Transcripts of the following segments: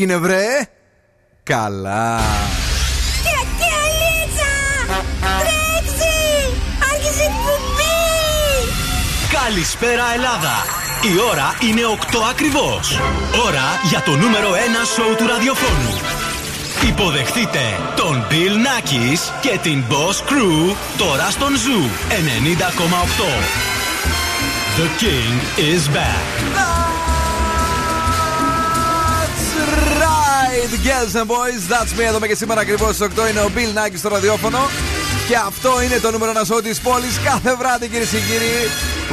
έγινε βρε; Καλά. Καλησπέρα Ελλάδα. Η ώρα είναι 8 ακριβώς. Ώρα για το νούμερο 1 σοου του ραδιοφώνου Υποδεχτείτε τον Bill Nackis και την Boss Crew τώρα στον Zoo 90,8 The King is back right, girls and boys, that's me. Εδώ και σήμερα ακριβώς στις 8 είναι ο Bill Nike στο ραδιόφωνο. Και αυτό είναι το νούμερο ένα σώμα της πόλης κάθε βράδυ, κυρίες και κύριοι.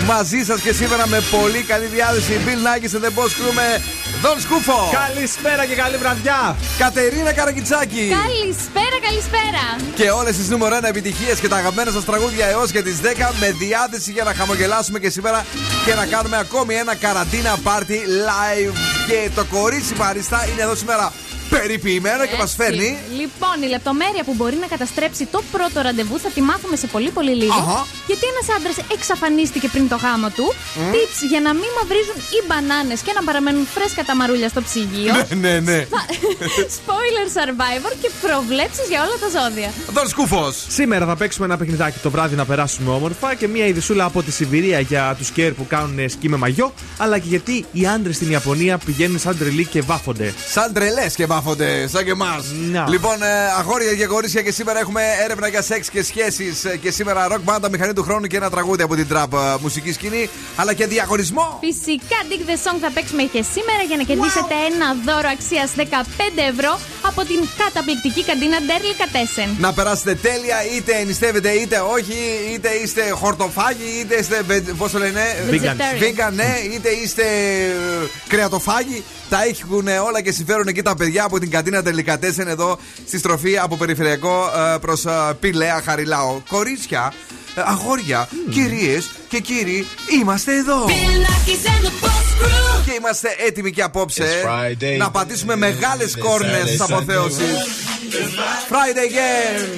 Μαζί σας και σήμερα με πολύ καλή διάθεση. Bill Nike and the Boss Crew με Δον Σκούφο. Καλησπέρα και καλή βραδιά. Κατερίνα Καρακιτσάκη. Καλησπέρα, καλησπέρα. Και όλες τις νούμερο 1 επιτυχίες και τα αγαπημένα σας τραγούδια έως και τις 10 με διάθεση για να χαμογελάσουμε και σήμερα και να κάνουμε ακόμη ένα καραντίνα party live. Και το κορίτσι Μαριστά είναι εδώ σήμερα περιποιημένο και μας φέρνει. Λοιπόν, η λεπτομέρεια που μπορεί να καταστρέψει το πρώτο ραντεβού θα τη μάθουμε σε πολύ πολύ λίγο. Γιατί ένας άντρας εξαφανίστηκε πριν το γάμο του. Mm. Tips για να μην μαυρίζουν οι μπανάνες και να παραμένουν φρέσκα τα μαρούλια στο ψυγείο. ναι, ναι, ναι. Spoiler survivor και προβλέψεις για όλα τα ζώδια. Τον σκούφος. Σήμερα θα παίξουμε ένα παιχνιδάκι το βράδυ να περάσουμε όμορφα και μια ειδισούλα από τη Σιβηρία για τους κέρ που κάνουν σκι με μαγιό. Αλλά και γιατί οι άντρες στην Ιαπωνία πηγαίνουν σαν τρελοί και βάφονται. Σαν τρελές και βάφονται γράφονται σαν και εμάς. Λοιπόν, ε, αγόρια και κορίτσια και σήμερα έχουμε έρευνα για σεξ και σχέσεις. Ε, και σήμερα ροκ μπάντα μηχανή του χρόνου και ένα τραγούδι από την τραπ ε, μουσική σκηνή. Αλλά και διαγωνισμό. Φυσικά, Dig the Song θα παίξουμε και σήμερα για να κερδίσετε ένα δώρο αξίας 15 ευρώ από την καταπληκτική καντίνα Ντέρλι Κατέσεν. Να περάσετε τέλεια, είτε ενιστεύετε είτε όχι, είτε είστε χορτοφάγοι, είτε είστε. Πώς το λένε, vegan, ναι, είτε είστε κρεατοφάγοι. Τα έχουν όλα και συμφέρουν εκεί τα παιδιά από την κατίνα Τελικατέσεν εδώ στη στροφή από περιφερειακό ε, προς ε, Πηλαία Χαριλάο. Κορίτσια, ε, αγόρια, mm. κυρίες και κύριοι, είμαστε εδώ. Και είμαστε έτοιμοι και απόψε να πατήσουμε μεγάλες κόρνες τη αποθέωσης. Friday again.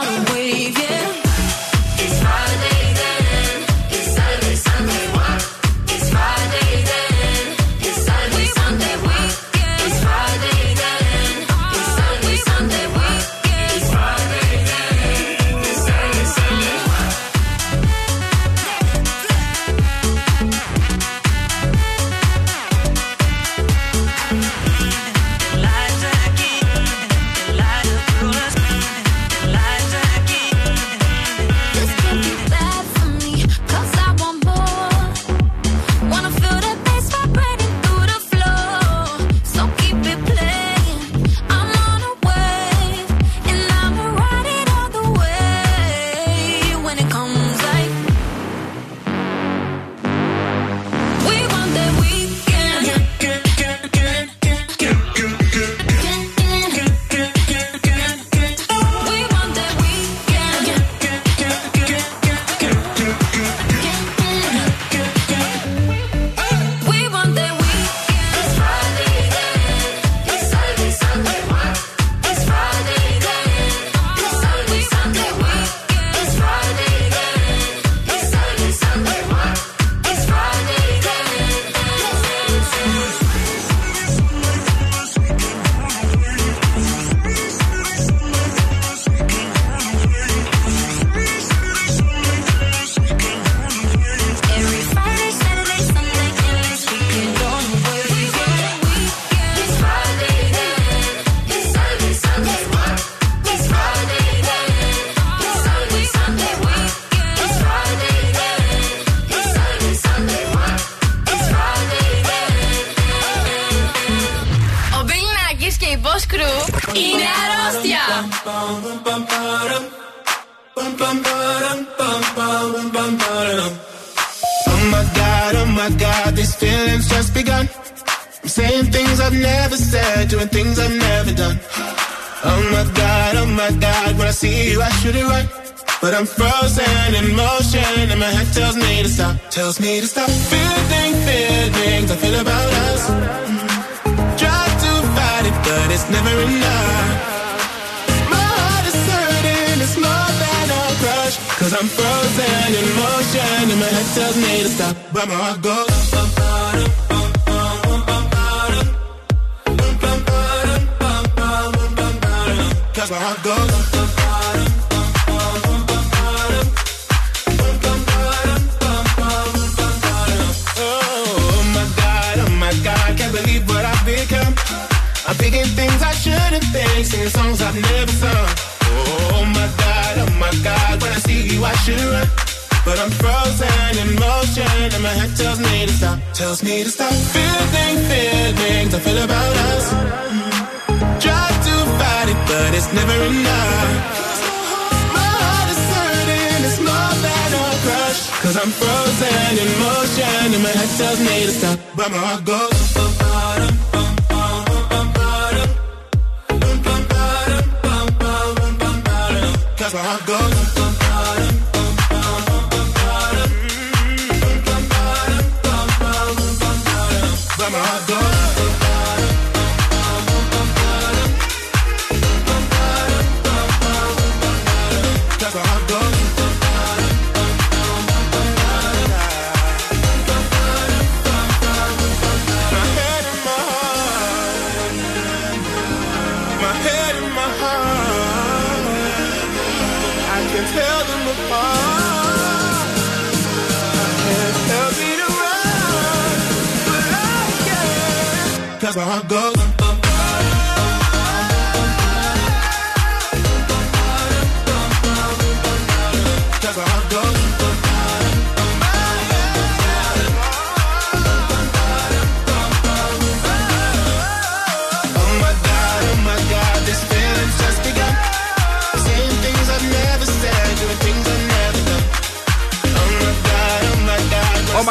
That's how I go.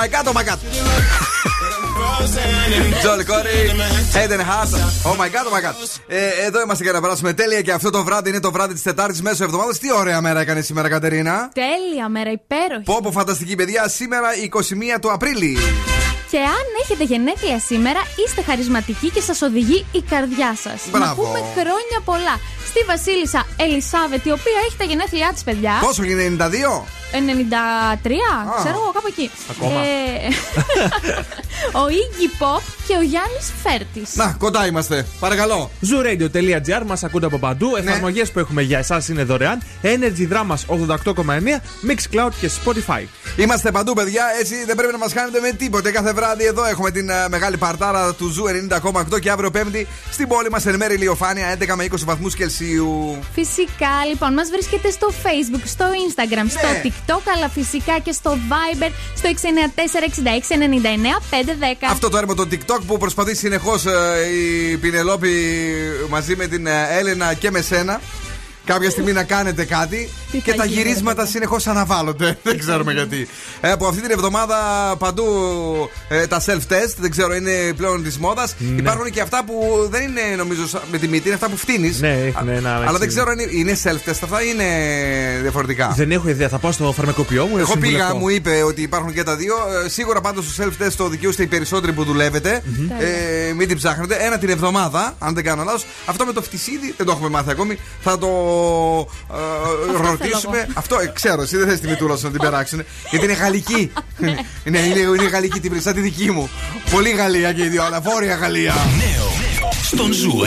My god, oh my god. frozen in Τζολ Κόρι, Hayden Hart. Oh my god, oh my god. Ε, εδώ είμαστε για να περάσουμε τέλεια και αυτό το βράδυ είναι το βράδυ της Τετάρτης μέσω εβδομάδας. Τι ωραία μέρα έκανε σήμερα, Κατερίνα. Τέλεια μέρα, υπέροχη. Πω πω φανταστική παιδιά, σήμερα 21 του Απρίλη. Και αν έχετε γενέθλια σήμερα, είστε χαρισματικοί και σας οδηγεί η καρδιά σας. Να Μπράβο. πούμε χρόνια πολλά στη Βασίλισσα Ελισάβετ, η οποία έχει τα γενέθλιά της, παιδιά. Πόσο είναι, 92? 93, ξέρω εγώ κάπου εκεί. Ακόμα. Ε, ο Iggy Pop και ο Γιάννης Φέρτης. Να, κοντά είμαστε. Παρακαλώ. Zooradio.gr μας ακούτε από παντού. Εφαρμογές που έχουμε για εσάς είναι δωρεάν. Energy Drama 88,9, Mixcloud και Spotify. Είμαστε παντού, παιδιά. Έτσι δεν πρέπει να μας χάνετε με τίποτε. Κάθε βράδυ εδώ έχουμε την ε, μεγάλη παρτάρα του Zoo 90,8 και αύριο Πέμπτη στην πόλη μας εν μέρει ηλιοφάνεια 11 με 20 βαθμούς Κελσίου. Φυσικά, λοιπόν, μας βρίσκεται στο Facebook, στο Instagram, στο Ναι. TikTok, αλλά φυσικά και στο Viber, στο 694-6699-510. Αυτό το έργο το TikTok που προσπαθεί συνεχώς η Πινελόπη μαζί με την ε, Έλενα και με σένα. Κάποια στιγμή να κάνετε κάτι Τι και θα τα γίνει, γυρίσματα συνεχώς αναβάλλονται. δεν ξέρουμε γιατί. Ε, από αυτή την εβδομάδα παντού ε, τα self-test, δεν ξέρω, είναι πλέον της μόδας. Υπάρχουν και αυτά που δεν είναι νομίζω σα- με τη μύτη, είναι αυτά που φτύνεις. Ναι, έχουν ένα Αλλά έτσι. δεν ξέρω αν είναι, είναι self-test αυτά ή είναι διαφορετικά. Δεν έχω ιδέα. Θα πάω στο φαρμακοποιό μου. να Εγώ πήγα, συμβουλευτώ. μου είπε ότι υπάρχουν και τα δύο. Ε, σίγουρα πάντως στο self-test το δικαιούστε οι περισσότεροι που δουλεύετε. Ε, μην την ψάχνετε. Ένα την εβδομάδα, αν δεν κάνω λάθος. Αυτό με το φτισίδι δεν το έχουμε μάθει ακόμη. Θα το ε, ρωτήσουμε. θέλω Αυτό ε, ξέρω, εσύ δεν θες τη μητούλα σου να την περάξουν. γιατί είναι γαλλική. ναι, είναι, είναι γαλλική την σαν τη δική μου. Πολύ Γαλλία και οι δύο, αλλά βόρεια Γαλλία. Νέο στον Zoo 90,8.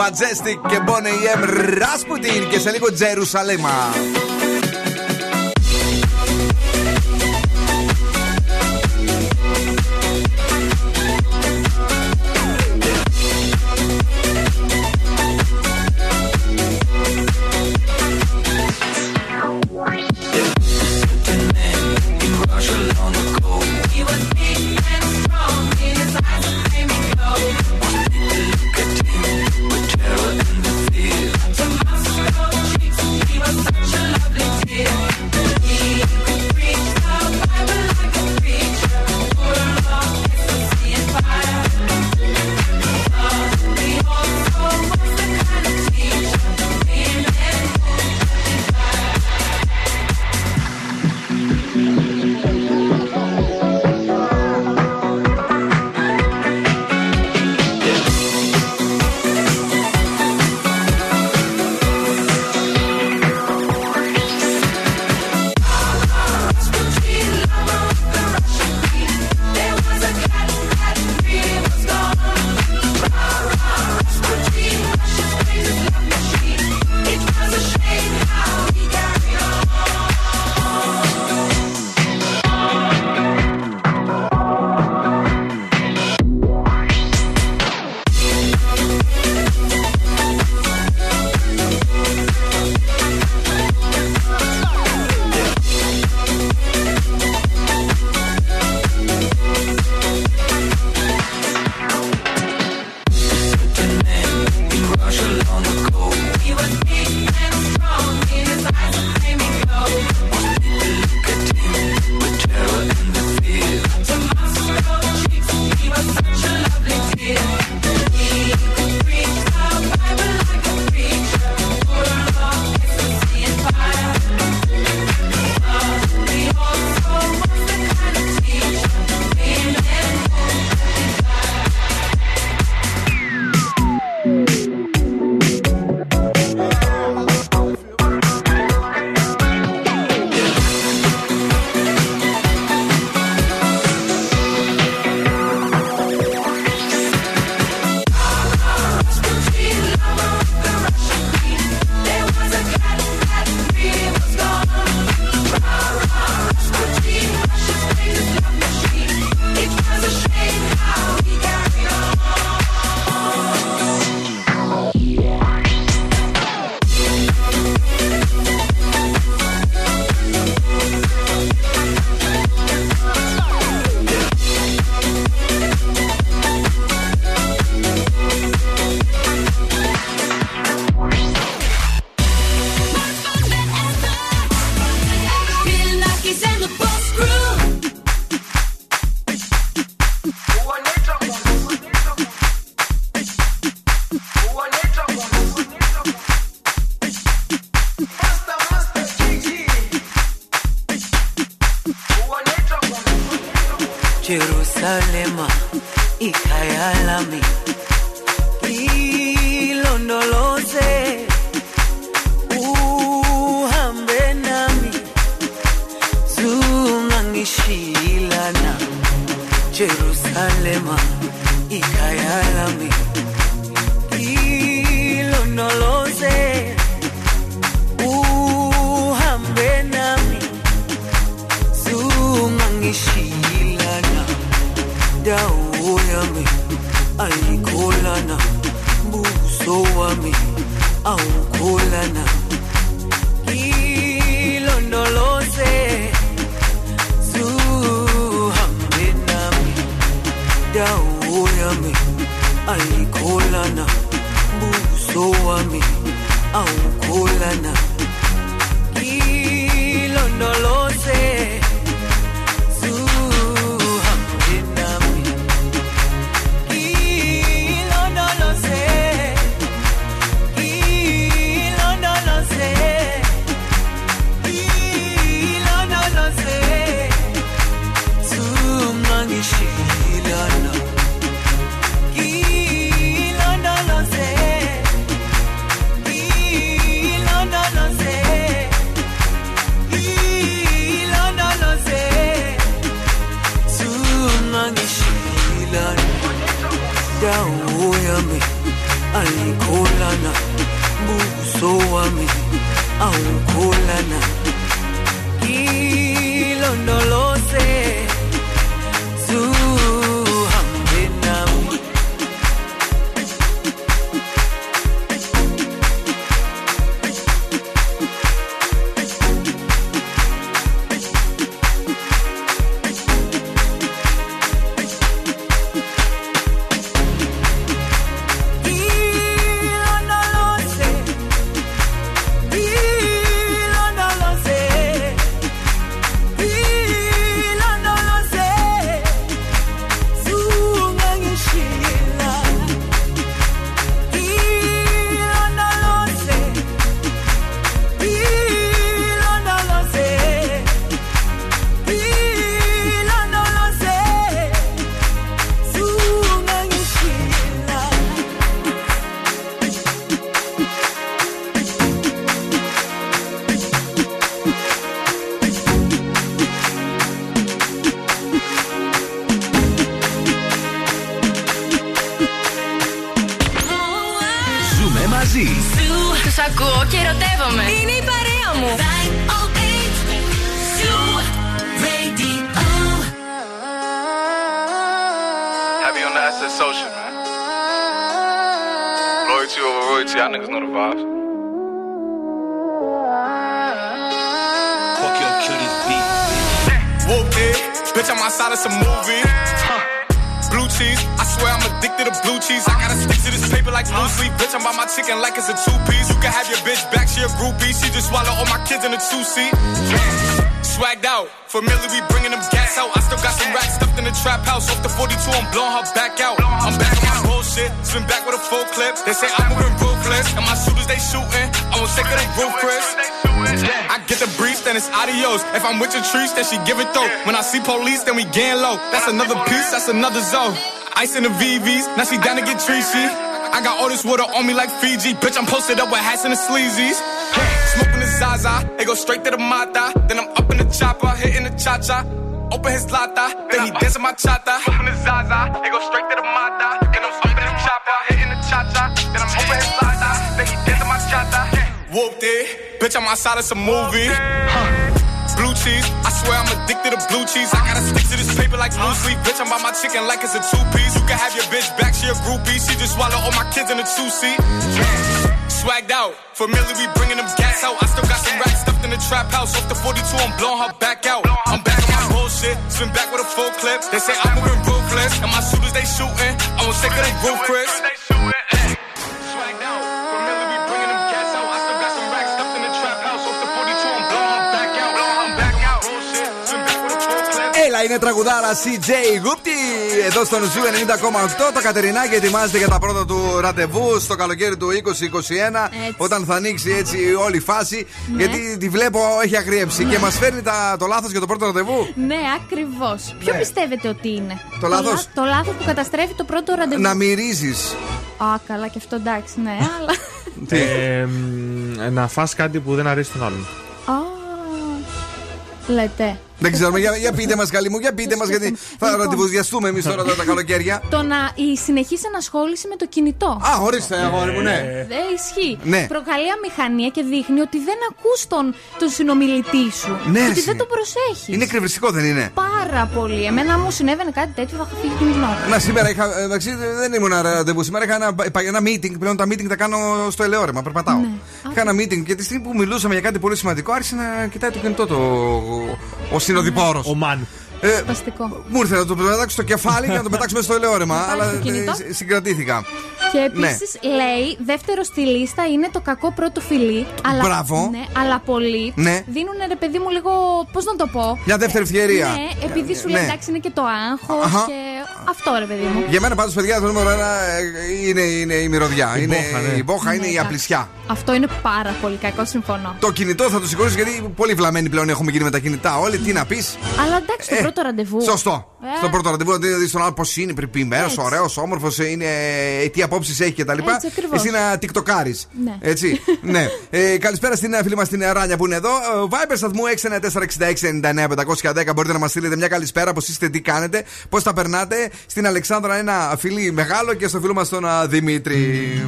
Majestic και Boney M. Rasputin και σε λίγο Jerusalema. such a lovely deal. Adios. If I'm with your trees, then she give it though. When I see police, then we gang low. That's another piece, that's another zone. Ice in the VVs, now she down to get treachy. I got all this water on me like Fiji. Bitch, I'm posted up with hats and the sleazies. Smoking the Zaza, it go straight to the Mata. Then I'm up in the chopper, hitting the cha cha. Open his lata, then he dancing my chata. Smoking the Zaza, it go straight to the Mata. Then I'm up in the chopper, hitting the cha cha. Then I'm open his lata, then he dancing my chata. Whooped it, bitch, I'm outside of some movie. Huh. Cheese, I swear I'm addicted to blue cheese. I gotta stick to this paper like blue sleep. Bitch, I'm by my chicken like it's a two piece. You can have your bitch back, she a groupie. She just swallow all my kids in a two seat. Swagged out, familiar, we bringing them gas out. I still got some racks stuffed in the trap house. Off the 42, I'm blowing her back out. I'm back on my bullshit, spin back with a full clip. They say I'm moving ruthless, and my shooters they shooting. I won't sick of they roof, Chris. Είναι τραγουδάρα CJ Γούπτη. Εδώ στο νοσού 90,8 το Κατερινάκι ετοιμάζεται για τα πρώτα του ραντεβού στο καλοκαίρι του 2021. Όταν θα ανοίξει έτσι όλη η φάση. Ναι. Γιατί τη βλέπω έχει αγριέψει και μας φέρνει τα, το λάθος για το πρώτο ραντεβού; Ναι, ακριβώς. Ποιο πιστεύετε ότι είναι, Το λάθος; λα- Το λάθος που καταστρέφει το πρώτο ραντεβού. Να μυρίζεις. Α, καλά, και αυτό εντάξει, ναι, αλλά. Ε, μ, να φας κάτι που δεν αρέσει τον άλλον. Α, λέτε. Δεν ξέρουμε, για, για πείτε μας, καλή μου, για πείτε μας, γιατί θα Λοιπόν. ραντεβουδιαστούμε εμείς τώρα τα καλοκαίρια. Το να η συνεχής ενασχόληση με το κινητό. Α, ορίστε, αγόρι μου, ναι. Δεν ισχύει. Ναι. Προκαλεί αμηχανία και δείχνει ότι δεν ακούς τον, τον συνομιλητή σου. Ναι, ότι εσύ. δεν το προσέχεις. Είναι εκρηβριστικό, δεν είναι; Πάρα πολύ. Εμένα μου συνέβαινε κάτι τέτοιο, θα είχα φύγει την ώρα. Να, σήμερα είχα. ε, Εντάξει, δεν ήμουν ραντεβού. Σήμερα είχα ένα, είπα, ένα meeting. Πλέον τα meeting τα κάνω στο ελαιόρεμα. Περπατάω. Ναι. Είχα ένα meeting και τη στιγμή που μιλούσαμε για κάτι πολύ σημαντικό, άρχισε να κοιτάει το κινητό το, ο συνοδοιπόρος. Ο Μαν. Ε, Σπαστικό. μου ήρθε να το πετάξω στο κεφάλι και να το πετάξουμε στο ελαιόρεμα. Πάλι αλλά στο κινητό; ε, σ- συγκρατήθηκα. Και Ναι. επίσης λέει, δεύτερο στη λίστα είναι το κακό πρώτο φιλί. Αλλά, Μπράβο. Ναι, αλλά πολλοί Ναι. δίνουν ρε παιδί μου λίγο. Πώς να το πω; Μια δεύτερη ευκαιρία. Ναι, επειδή σου Ναι. λέει εντάξει είναι και το άγχος Αχα. και αυτό ρε παιδί μου. Για μένα πάντως, παιδιά, το νούμερο ένα ε, είναι, είναι η μυρωδιά. Η είναι, μπόχα, ναι. Η μπόχα είναι Ναι, η εντάξει. απλησιά. Αυτό είναι πάρα πολύ κακό, συμφωνώ. Το κινητό θα το συγχωρήσει γιατί πολύ βλαμμένοι πλέον έχουμε γίνει με τα κινητά. Όλοι τι να πεις. Αλλά εντάξει, το Ε, πρώτο ραντεβού. Σωστό. Ε. Στο πρώτο ραντεβού να δεις τον άλλο πώς είναι, περιποιημένο, Έτσι. ωραίος, όμορφος, είναι, ε, τι απόψεις έχει κτλ. Έτσι ακριβώς. Εσύ να τικτοκάρεις. Ναι. Έτσι. ναι. Ε, καλησπέρα στην ε, φίλη μας την ε, Ράνια που είναι εδώ. Ε, Viber σταθμού 6946699510. Μπορείτε να μας στείλετε μια καλησπέρα, πώς είστε, τι κάνετε, πώς τα περνάτε. Στην Αλεξάνδρα ένα φιλί μεγάλο και στο φίλο μας τον ε, Δημήτρη.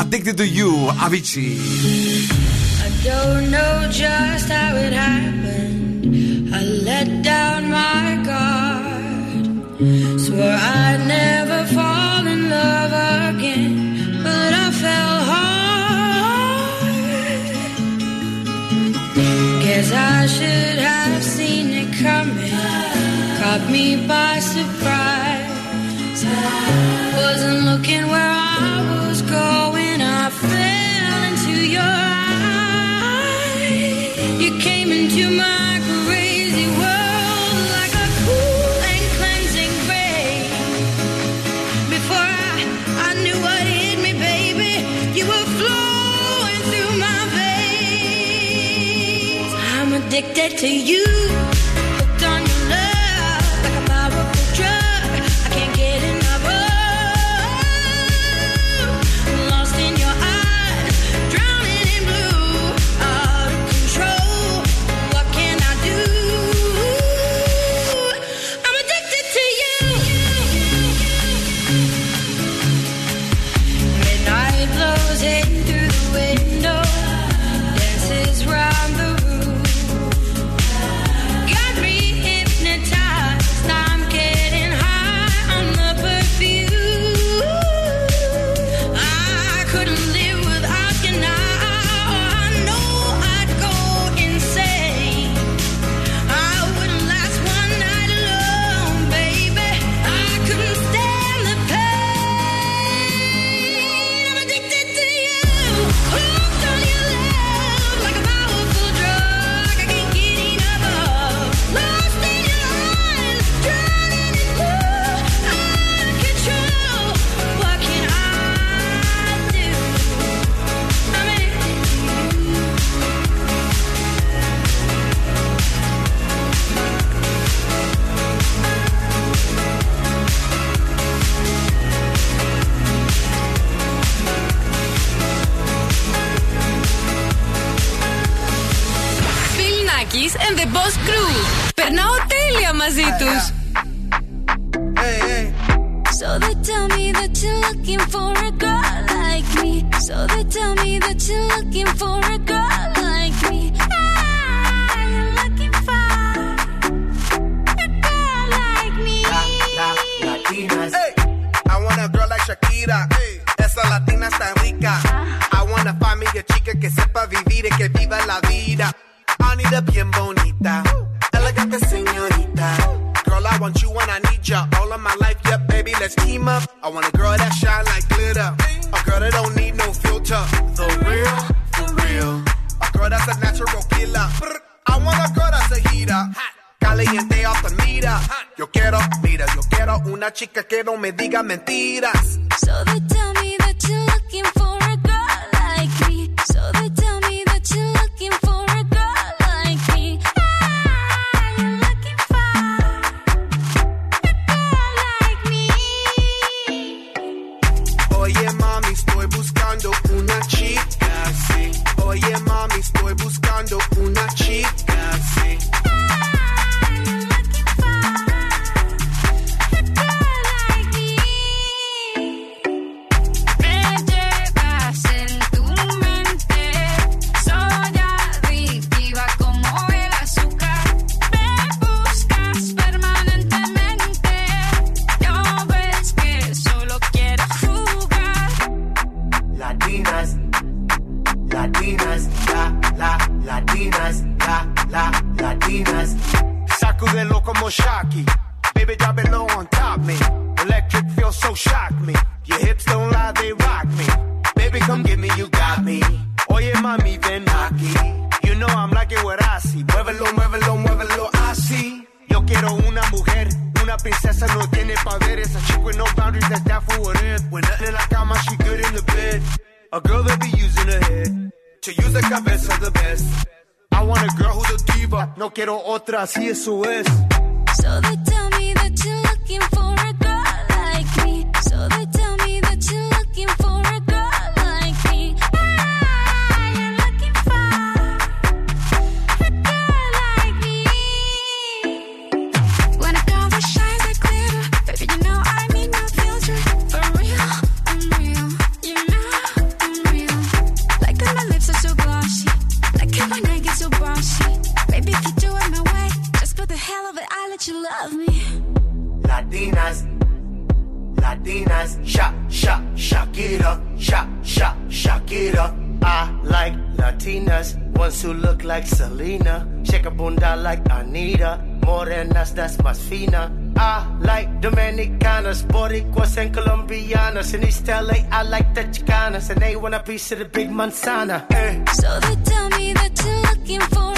Addicted to you, Avicii. I don't know just how it happened. I let down my guard. Swore I'd never fall in love again, but I fell hard. Guess I should have seen it coming. Caught me by surprise. Wasn't looking where I was going. I fell into your eyes. You came into my addicted to you. away. that you love me. Latinas, Latinas, cha, cha, shock it up, cha, cha, shock it up. I like Latinas, ones who look like Selena, shake a bunda like Anita, morenas that's más fina. I like Dominicanas, Boricuas and Colombianas. In East LA, I like the Chicanas, and they want a piece of the big manzana. Eh. So they tell me that you're looking for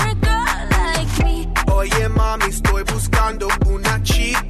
Oye mami, estoy buscando una chica.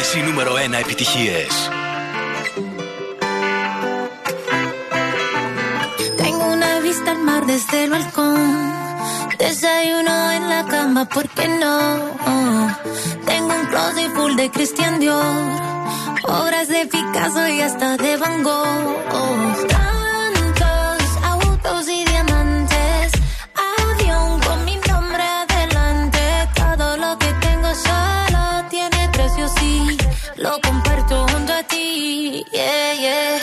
Όλες 1 επιτυχίες. Tengo una vista al mar desde el balcón. Desayuno en la cama, ¿por qué no? Tengo un closet full de Christian Dior. Obras de Picasso y hasta de Van Gogh. así, lo comparto junto a ti, yeah, yeah.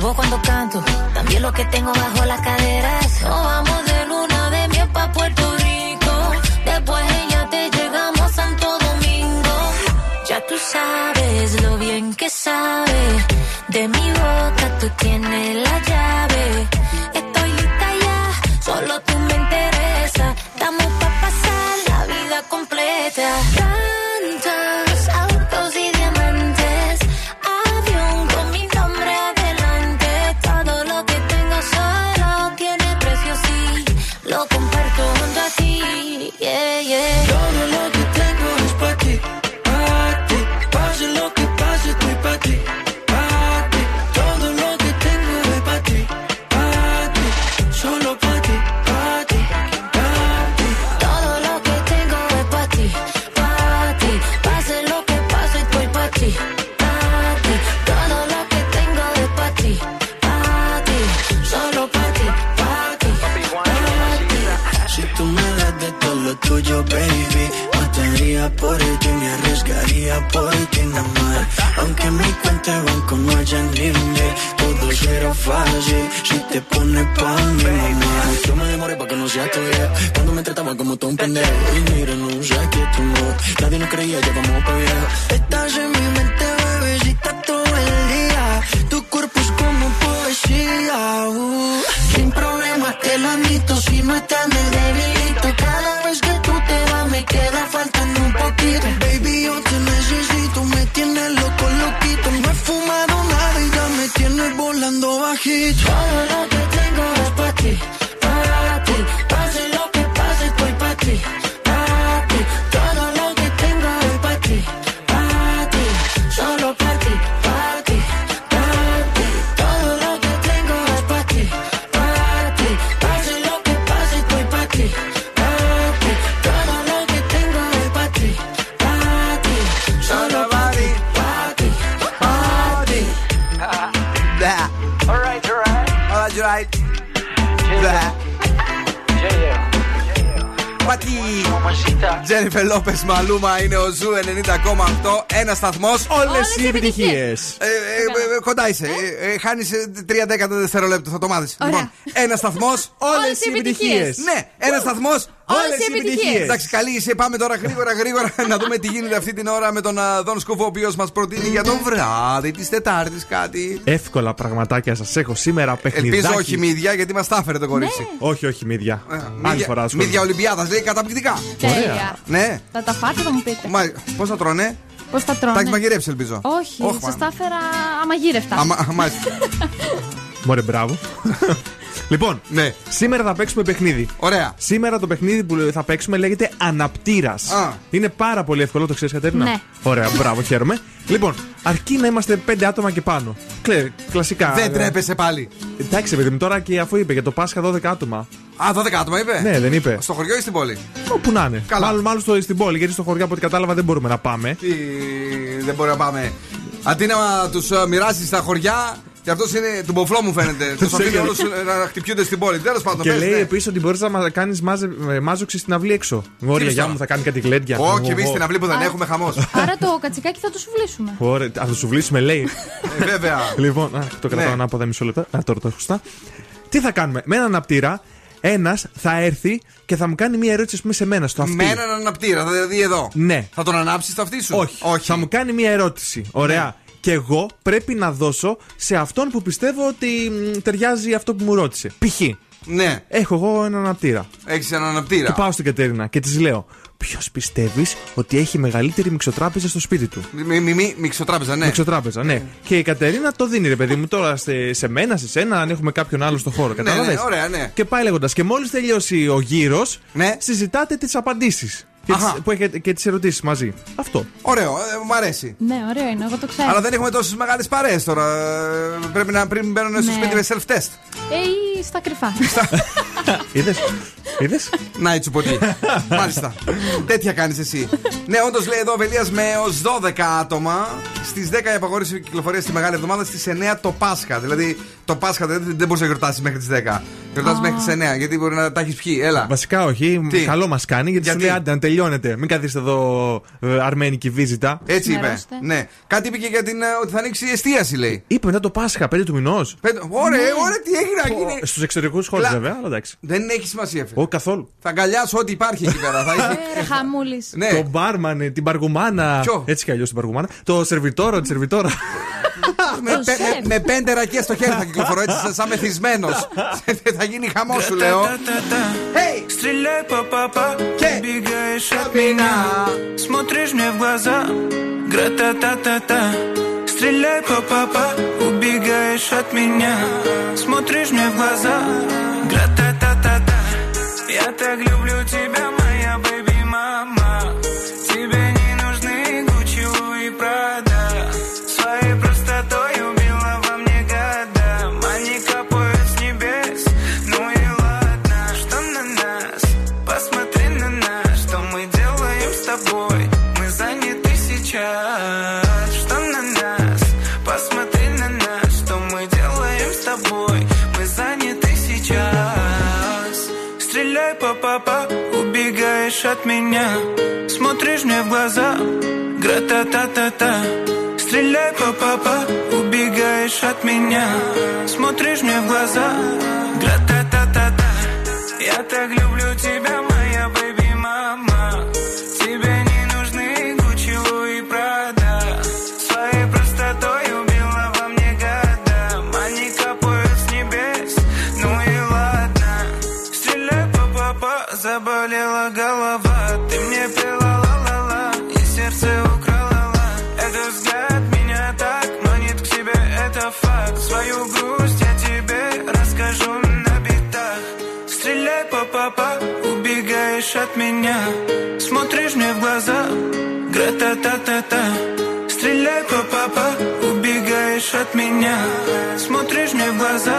mi voz cuando canto, también lo que tengo bajo las caderas. No vamos de Por ti, me arriesgaría por ti nada más. Aunque en mi cuenta de banco no haya límite, todo será fácil si te pones pa' mí, mamá. Yo me demoré pa' que no sea tuya, cuando me trataba como todo un pendejo. Y mira, no sé que tú no, nadie nos creía, ya vamos pa' viejo. Estás en mi mente, bebecita, todo el día. Tu cuerpo es como poesía, uh. Sin problema te lo admito, si no estás me debilito. Cada Baby, yo te necesito, me tienes loco, loquito. No he fumado nada y ya me tienes volando bajito. Lopez Maluma είναι ο Zoo 90,8. Ένας σταθμός. Όλες οι επιτυχίες. Ε, κοντά είσαι. Ε, Χάνεις 3 δέκατα δευτερόλεπτο, θα το μάθεις. Λοιπόν, ένας σταθμός. Όλες οι επιτυχίες. Ναι, ένας σταθμός. Όλες οι επιτυχίες. Εντάξει, καλή είσαι. Πάμε τώρα γρήγορα, γρήγορα να δούμε τι γίνεται αυτή την ώρα με τον α, Δον Σκούφο, ο οποίος μας προτείνει για το βράδυ της Τετάρτης κάτι. Εύκολα πραγματάκια σας έχω σήμερα παιχνιδάκι. Ελπίζω όχι μύδια, γιατί μας τα έφερε το κορίτσι. Όχι, όχι μύδια. Άλλη Μύδια- φορά σου. Μύδια Ολυμπιάδας, λέει καταπληκτικά. Τέλεια. Ναι. Θα τα φάτε, θα μου πείτε. Μα πώς θα τρώνε, Πώς θα τρώνε; τα έχεις μαγειρέψει, ελπίζω. Όχι, Όχι, σας μάνα. τα έφερα αμαγείρευτα. Αμα- α, Μάλιστα. Μωρέ, μπράβο. λοιπόν, Ναι. σήμερα θα παίξουμε παιχνίδι. Ωραία. Σήμερα το παιχνίδι που θα παίξουμε λέγεται Αναπτήρας. Α. Είναι πάρα πολύ εύκολο, το ξέρεις, Κατέρινα. Ναι. Ωραία, μπράβο, χαίρομαι. Λοιπόν, αρκεί να είμαστε πέντε άτομα και πάνω. Κλε, κλασικά. Δεν ε, τρέπεσαι πάλι. Εντάξει, παιδί μου, τώρα και αφού είπε για το Πάσχα 12 άτομα. Α, 12 άτομα είπε; Ναι, δεν είπε. Στο χωριό ή στην πόλη; Όπου να είναι. Καλά. Μάλλον, μάλλον στο, στην πόλη, γιατί στο χωριό από ό,τι κατάλαβα δεν μπορούμε να πάμε. Τι, δεν μπορεί να πάμε. Αντί να τους μοιράσει στα χωριά, και αυτός είναι του μποφλό μου φαίνεται. Του αφήνει έκανε. όλου να χτυπιούνται στην πόλη. Τέλος πάντων, Και πες, λέει ναι. επίσης ότι μπορείς να κάνεις μάζοξη στην αυλή έξω. Ωραία, λες γεια τώρα; μου, θα κάνει κάτι γλέντια. Όχι, εμείς στην αυλή που δεν έχουμε χαμός. Άρα το κατσικάκι θα το σουβλήσουμε. Ωραία, θα το σου βλύσουμε, λέει. Ε, Βέβαια. λοιπόν, α, το κρατάω Ναι. ανάποδα μισό λεπτό. Α, τώρα το έχω σωστά. Τι θα κάνουμε, με έναν αναπτήρα, ένας θα έρθει και θα μου κάνει μία ερώτηση, ας πούμε, σε μένα, στο αυτί. Με έναν αναπτήρα, δηλαδή εδώ. Ναι. Θα τον ανάψεις το αυτί σου; Όχι. Θα μου κάνει μία ερώτηση. Ωραία. Ναι. Και εγώ πρέπει να δώσω σε αυτόν που πιστεύω ότι μ, ταιριάζει αυτό που μου ρώτησε. Π.χ. Ναι. Έχω εγώ έναν αναπτήρα. Έχεις έναν αναπτήρα. Και πάω στην Κατέρινα και της λέω: Ποιος πιστεύεις ότι έχει μεγαλύτερη μυξοτράπεζα στο σπίτι του; Μη, μη, μη, μυξοτράπεζα, ναι. Μυξοτράπεζα, ναι. Και η Κατερίνα το δίνει, ρε παιδί μου, τώρα σε, σε μένα, σε σένα, αν έχουμε κάποιον άλλο στο χώρο. Ναι, Κατάλαβες; ναι, ωραία, ναι. Και πάει λέγοντας. Και μόλις τελειώσει ο γύρος, Ναι. συζητάτε τις απαντήσεις. Και, τις- Αχα. που έχετε, και τις ερωτήσεις μαζί. Αυτό. Ωραίο, ε, μου αρέσει. Ναι, ωραίο είναι, εγώ το ξέρω. Αλλά δεν έχουμε τόσες μεγάλες παρέες τώρα. Ε, Πρέπει να πριν μπαίνουν στο Ναι. σπίτι με self-test. Ε, ή στα κρυφά. Είδες; Είδες; Να έτσι ποτέ. Μάλιστα. Τέτοια κάνεις εσύ. ναι, όντως λέει εδώ Βελίας με έω 12 άτομα. Στις 10 η απαγόρευση κυκλοφορίας στη μεγάλη εβδομάδα. Στις 9 το Πάσχα. Δηλαδή το Πάσχα δεν, δεν μπορείς να γιορτάσεις μέχρι τις 10. Γιορτάζεις μέχρι τις 9 γιατί μπορεί να τα έχεις πιει. Έλα. Βασικά όχι. Τι; Καλό μας κάνει γιατί, Γιατί; σου λέει άντε να τελειώνετε. Μην καθίσετε εδώ ε, αρμένικη βίζιτα. Έτσι είπε. Μερώστε. Ναι. Κάτι είπε και για την, ε, ότι θα ανοίξει η εστίαση λέει. Είπε μετά το Πάσχα, 5 του μηνός. Πέντε- Ωραία, ωραία, τι έχει να γίνει. Στους εξωτερικούς χώρους Κλα- βέβαια, αλλά εντάξει. Δεν έχει σημασία. φίλε. Όχι καθόλου. Θα αγκαλιάσω ό,τι υπάρχει εκεί πέρα. Θα έχει... Ε, Χαμούλης. ναι. Το μπάρμαν, ε, την παργουμάνα. Ποιο; Έτσι κι αλλιώς την παργουμάνα. Το σερβιτόρο, τη σερβιτόρα. με, πέ- με, με πέντε ρακίε στο χέρι θα κυκλοφορώ έτσι σαν- σαν μεθυσμένο. θα γίνει χαμό σου λέω. Hey! Стреляй по папа, Ке? убегаешь от меня Смотришь мне в глаза, гра-та-та-та-та Стреляй по папа, убегаешь от меня Смотришь мне в глаза, гра-та-та-та-та Я так люблю тебя, от меня. Смотришь мне в глаза. Гра-та-та-та-та Стреляй, папа, -па, убегаешь от меня. Смотришь мне в глаза. от меня. Смотришь мне в глаза. Гра-та-та-та-та Стреляй, па-па-па. Убегаешь от меня. Смотришь мне в глаза.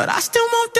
but I still want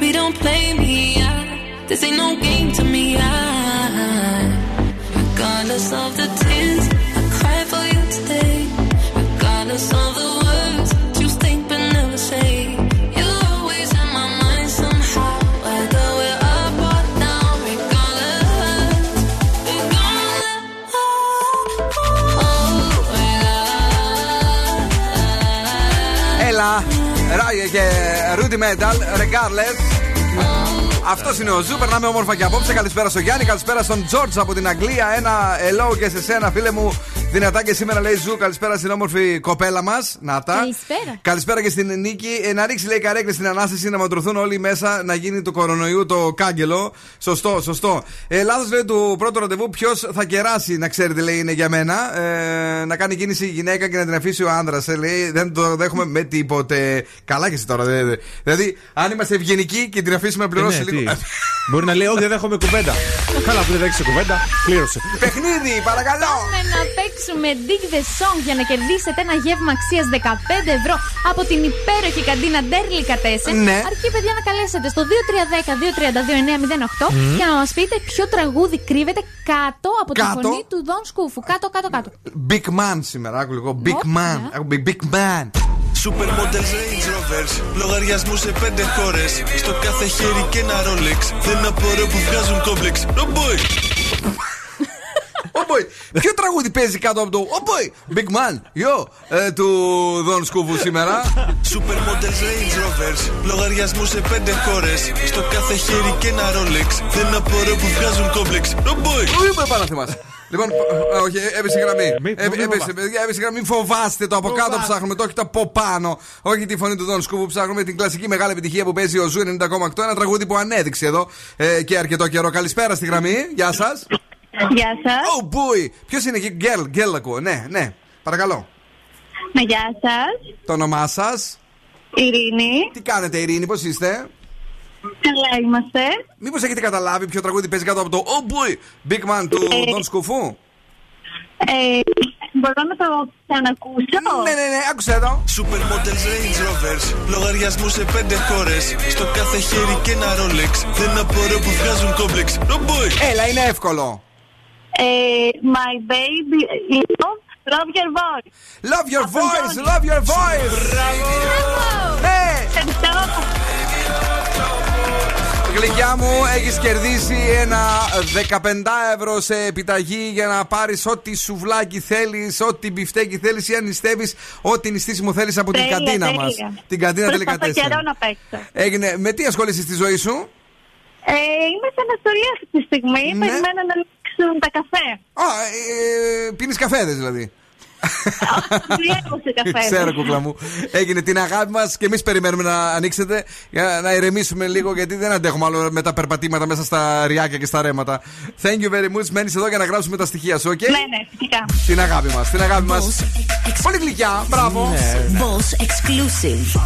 baby, don't play me. I, this ain't no game to me. I, regardless of the tears, I cry for you today. Regardless of the words you think but never say. You're always in my mind somehow. Whether we're up or down, regardless. Έλα, Ράιε και Rudy Metal, regardless. Αυτός είναι ο Zoo, περνάμε όμορφα και απόψε. Καλησπέρα στο Γιάννη, καλησπέρα στον Τζόρτζ από την Αγγλία. Ένα hello και σε σένα, φίλε μου. Δυνατά και σήμερα λέει Zoo, καλησπέρα στην όμορφη κοπέλα μας. Νάτα. Καλησπέρα. Καλησπέρα και στην Νίκη. Ε, να ρίξει λέει καρέκλες στην ανάσταση να μαντρωθούν όλοι μέσα να γίνει του κορονοϊού το κάγκελο. Σωστό, σωστό. Ε, Λάθος λέει του πρώτου ραντεβού ποιος θα κεράσει, να ξέρετε, λέει είναι για μένα. Ε, να κάνει κίνηση η γυναίκα και να την αφήσει ο άντρας. Ε, λέει δεν το δέχομαι με τίποτε. Καλά και εσύ τώρα. δε- δε- Δηλαδή, αν είμαστε ευγενικοί και την αφήσουμε να πληρώσει Ε, ναι, λίγο. τι. Μπορεί να λέει, Όχι, δεν δέχομαι κουβέντα. Καλά που δεν δέχεσαι κουβέντα, πλήρωσε. Παιχνίδι, παρακαλώ! Πάμε να παίξουμε Dig the Song για να κερδίσετε ένα γεύμα αξίας 15 ευρώ από την υπέροχη καντίνα Ντέρλι Κατέσεν. Ναι. Αρκεί, παιδιά, να καλέσετε στο 2310-232-908 και να μας πείτε ποιο τραγούδι κρύβεται κάτω από τη Κάτω. φωνή του Δον Σκούφου. Κάτω, κάτω, κάτω. Big man σήμερα, άκου λίγο. Big man. Άκου, big, big man. Supermodels Range Rovers, λογαριασμούς σε πέντε χώρες. Στο κάθε χέρι και ένα Rolex. Δεν απορώ που βγάζουν κόμπλεξ. Ρομπόι! Oh boy. Ποιο τραγούδι παίζει κάτω από το Oh boy, Big Man, yo, ε, του Δον Σκούφου σήμερα. Supermodels Range Rovers, λογαριασμούς σε πέντε χώρες. Στο κάθε χέρι και ένα Rolex. Δεν απορώ που βγάζουν κόμπλεξ. Ρομπόι! Πού είπε πάνω θυμάσαι. Λοιπόν, ε, όχι, έπεσε η γραμμή. Μη- Ε, μη Έπεσε, φοβάσαι. παιδιά, έπεσε η γραμμή. Μην φοβάστε το από κάτω Φοβάσαι. ψάχνουμε, το όχι το από πάνω. Όχι τη φωνή του Δον Σκούφου, ψάχνουμε την κλασική μεγάλη επιτυχία που παίζει ο Zoo 90,8. Ένα τραγούδι που ανέδειξε εδώ ε, και αρκετό καιρό. Καλησπέρα στη γραμμή. Γεια σας. Γεια σας. Oh boy. Ποιος είναι εκεί, Γκέλ, Γκέλ ακούω. Ναι, ναι. Παρακαλώ. Ναι, γεια σας. Το όνομά σας; Ειρήνη. Τι κάνετε, Ειρήνη, πώς είστε; Καλά είμαστε. Μήπως έχετε καταλάβει ποιο τραγούδι παίζει κάτω από το Oh boy, Big Man του Ε, Δον Σκουφού. Ε, μπορώ να το ξανακούσω. Ναι, ναι, ναι, άκουσε εδώ. Supermodels Range Rovers, λογαριασμού σε πέντε χώρες. Στο κάθε χέρι και ένα Rolex. Δεν απορώ που βγάζουν κόμπλεξ. Ρομπόι! Έλα, είναι εύκολο. Ε, my baby love, love your voice. Love your Από τον voice, Johnny. love your voice. Ναι. Ευχαριστώ. Γλυκιά μου, έχεις κερδίσει ένα 15 ευρώ σε επιταγή για να πάρεις ό,τι σουβλάκι θέλεις, ό,τι μπιφτέκι θέλεις ή αν νηστεύεις, ό,τι νηστίσιμο θέλεις από την Τέλεια, καντίνα τέλεια. μας. Την καντίνα Προσπαθώ τελικά καιρό να παίξω. Έγινε. Με τι ασχολείσαι στη ζωή σου, Ε, είμαι σε αναστολή αυτή τη στιγμή. Ναι. Περιμένω να ανοίξουν τα καφέ. Α, ε, πίνεις καφέδες δηλαδή. Διέκοψε καφέ. Ξέρω, κούκλα μου. Έγινε την αγάπη μας και εμείς περιμένουμε να ανοίξετε για να ηρεμήσουμε λίγο γιατί δεν αντέχουμε άλλο με τα περπατήματα μέσα στα ριάκια και στα ρέματα. Thank you very much. Μένεις εδώ για να γράψουμε τα στοιχεία σου, ok? Ναι, ναι, φυσικά. Την αγάπη μας, την αγάπη μας. Πολύ γλυκιά, μπράβο. Ναι, Boss exclusive.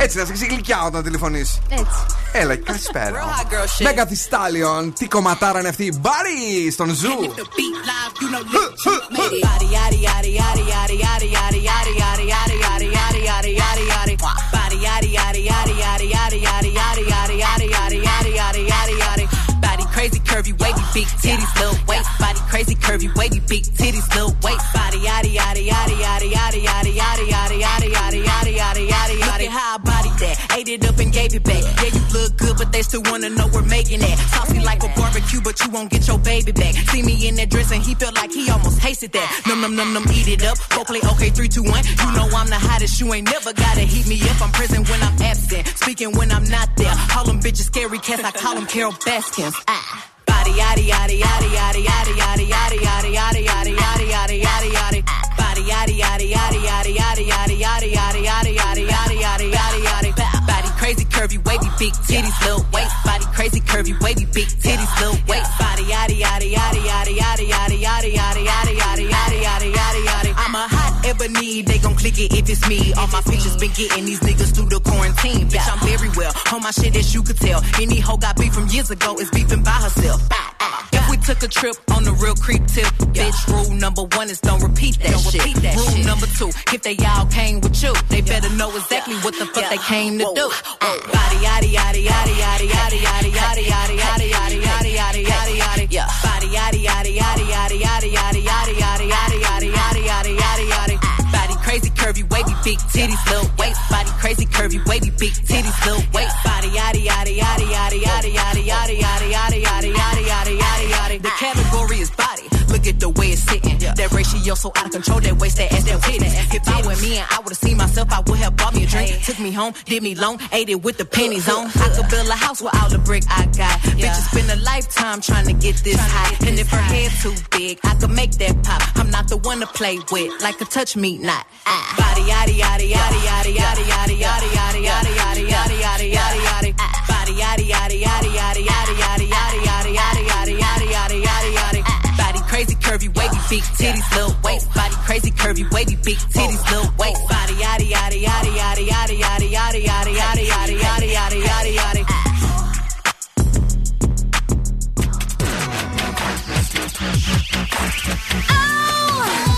Έτσι, να σε ξύγει γλυκιά όταν τηλεφωνεί. Έτσι. Έλα, καλησπέρα. Megan Thee Stallion. Τι κομματάρα είναι αυτή. Μπάρι στον Zoo. Body crazy, curvy, wavy, big titties, little waist. Body crazy, curvy, wavy, big titties, little waist. Body yaddy yaddy yaddy yaddy yaddy yaddy Ate it up and gave it back. Yeah, you look good, but they still wanna know we're making it. Saucy like a barbecue, but you won't get your baby back. See me in that dress and he felt like he almost tasted that. Num num num num, eat it up. Go play okay, three two one. You know I'm the hottest. You ain't never gotta heat me up. I'm present when I'm absent, speaking when I'm not there. All them bitches scary cats. I call them Carol Baskins. Ah. Body yaddy yaddy yaddy yaddy yaddy yaddy yaddy yaddy yaddy yaddy yaddy yaddy yaddy yaddy. Body yaddy yaddy yaddy yaddy yaddy yaddy curvy wavy big titties little waist. Body crazy curvy wavy big titties little waist. Body yaddy yaddy yaddy yaddy yaddy yaddy yaddy yaddy hot ebony, they gon' click it if it's me. All my pictures been getting these niggas through the quarantine. Bitch, I'm very well on my shit as you could tell. Any hoe got beef from years ago is beefing by herself. If we took a trip on the real creep tip, bitch, rule number one is don't repeat that Don't shit. repeat that rule shit. number two, if they all came with you, they better know exactly what the fuck they came to do. Body yaddy yaddy yaddy yaddy yaddy yaddy yaddy yaddy yaddy yaddy yaddy yaddy yaddy yaddy yaddy curvy, wavy, big titties, lil waist body, crazy curvy, wavy, big titties, lil waist body, yadi yadi yadi yadi yadi yadi yadi yadi yadi yadi yadi yadi yadi yadi. The camera at the way it's sitting. That ratio so out of control. That waist, that ass, that titties. If I were me and I would've seen myself, I would have bought me a drink. Took me home, did me long, ate it with the pennies on. I could build a house with all the brick I got. Bitches spend a lifetime trying to get this high. And if her head too big, I could make that pop. I'm not the one to play with, like a touch me not. Ah. Body yaddy yaddy yaddy yaddy yaddy yaddy yaddy yaddy yaddy yaddy yaddy yaddy yaddy yaddy. Body yaddy yaddy yaddy yaddy yaddy curvy, wavy, big titties, little waist body, crazy curvy, wavy, big titties, little waist body, yadi yadi yadi yadi yadi yadi yadi yadi yadi yadi yadi yadi yadi yadi. Oh!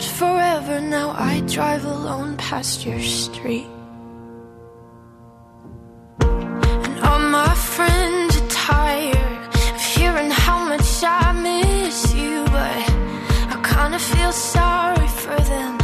said forever, now I drive alone past your street. And all my friends are tired of hearing how much I miss you, but I kinda feel sorry for them,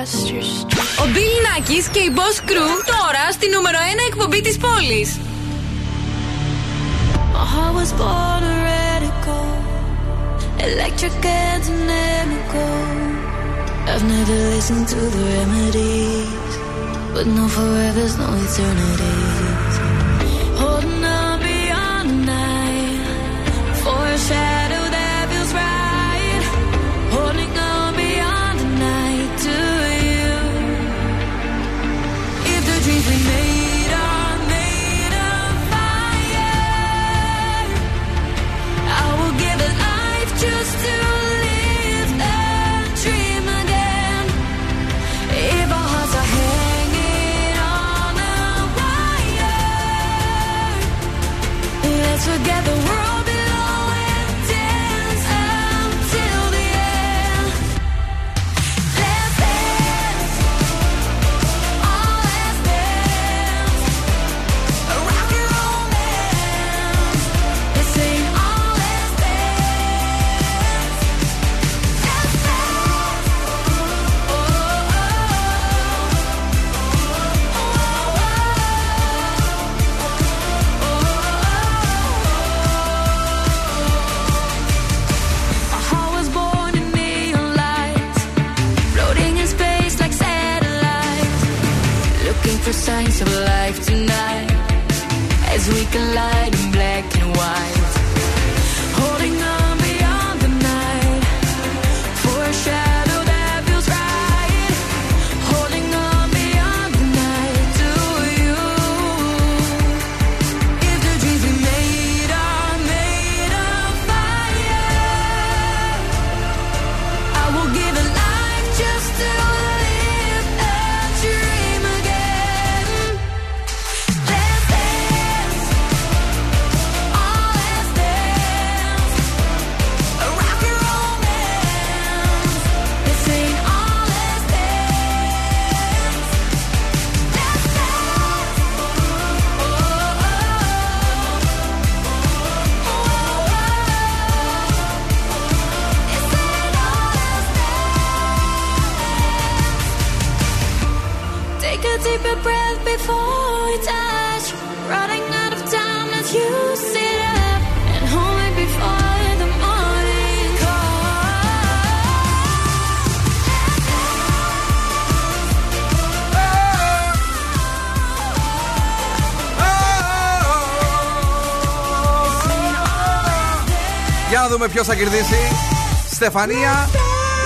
Ο Μπιλ Νάκης και η Boss Crew τώρα στη νούμερο 1 εκπομπή της πόλης. Electric and dynamical I've never listened to the remedies But Για να δούμε ποιος θα κερδίσει. Στεφανία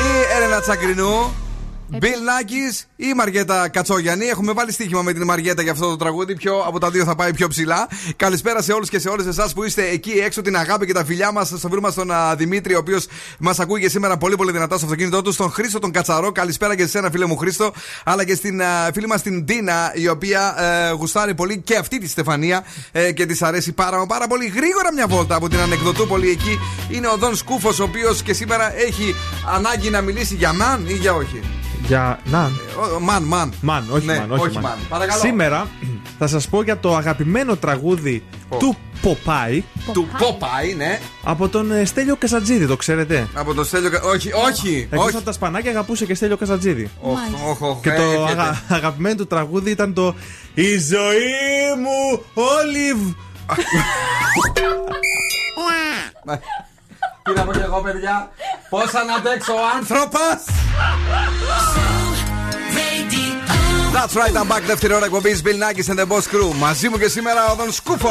ή Έλενα Τσακρινού. Bill Nackis ή Μαριέτα Κατσόγιανη. Έχουμε βάλει στοίχημα με την Μαριέτα για αυτό το τραγούδι. Ποιο από τα δύο θα πάει πιο ψηλά. Καλησπέρα σε όλους και σε όλες εσάς που είστε εκεί έξω. Την αγάπη και τα φιλιά μας. Στο βρούμε στον α, Δημήτρη, ο οποίος μας ακούει και σήμερα πολύ πολύ δυνατά στο αυτοκίνητό του. Στον Χρήστο τον Κατσαρό. Καλησπέρα και σε ένα φίλε μου Χρήστο. Αλλά και στην α, φίλη μας την Ντίνα, η οποία ε, γουστάρει πολύ και αυτή τη Στεφανία ε, και της αρέσει πάρα, μα πάρα πολύ. Γρήγορα μια βόλτα από την Ανεκδοτούπολη εκεί. Είναι ο Δον Σκούφος, ο οποίος και σήμερα έχει ανάγκη να μιλήσει για μαν ή για όχι. Για. Να. Μαν, μαν. Μαν, όχι Ναι, μαν. Όχι, όχι μαν. μαν. Παρακαλώ. Σήμερα θα σας πω για το αγαπημένο τραγούδι του Ποπάι. Του Ποπάι, ναι. Από τον ε, Στέλιο Καζατζίδη, το ξέρετε. Από το Στέλιο. Κα- Όχι, όχι. Εκτός όχι. από τα σπανάκια αγαπούσε και Στέλιο Καζατζίδη. Οχ, οχ, οχ, Και ε, το έρχεται. αγα- αγαπημένο του τραγούδι ήταν το Η ζωή μου, Όλιβ. Τι να πω και εγώ, παιδιά. Πώς να αντέξω ο άνθρωπος. That's right, I'm back. Δεύτερη ώρα εκπομπή Bill Nackis and the Boss Crew. Μαζί μου και σήμερα ο Δον Σκούφος.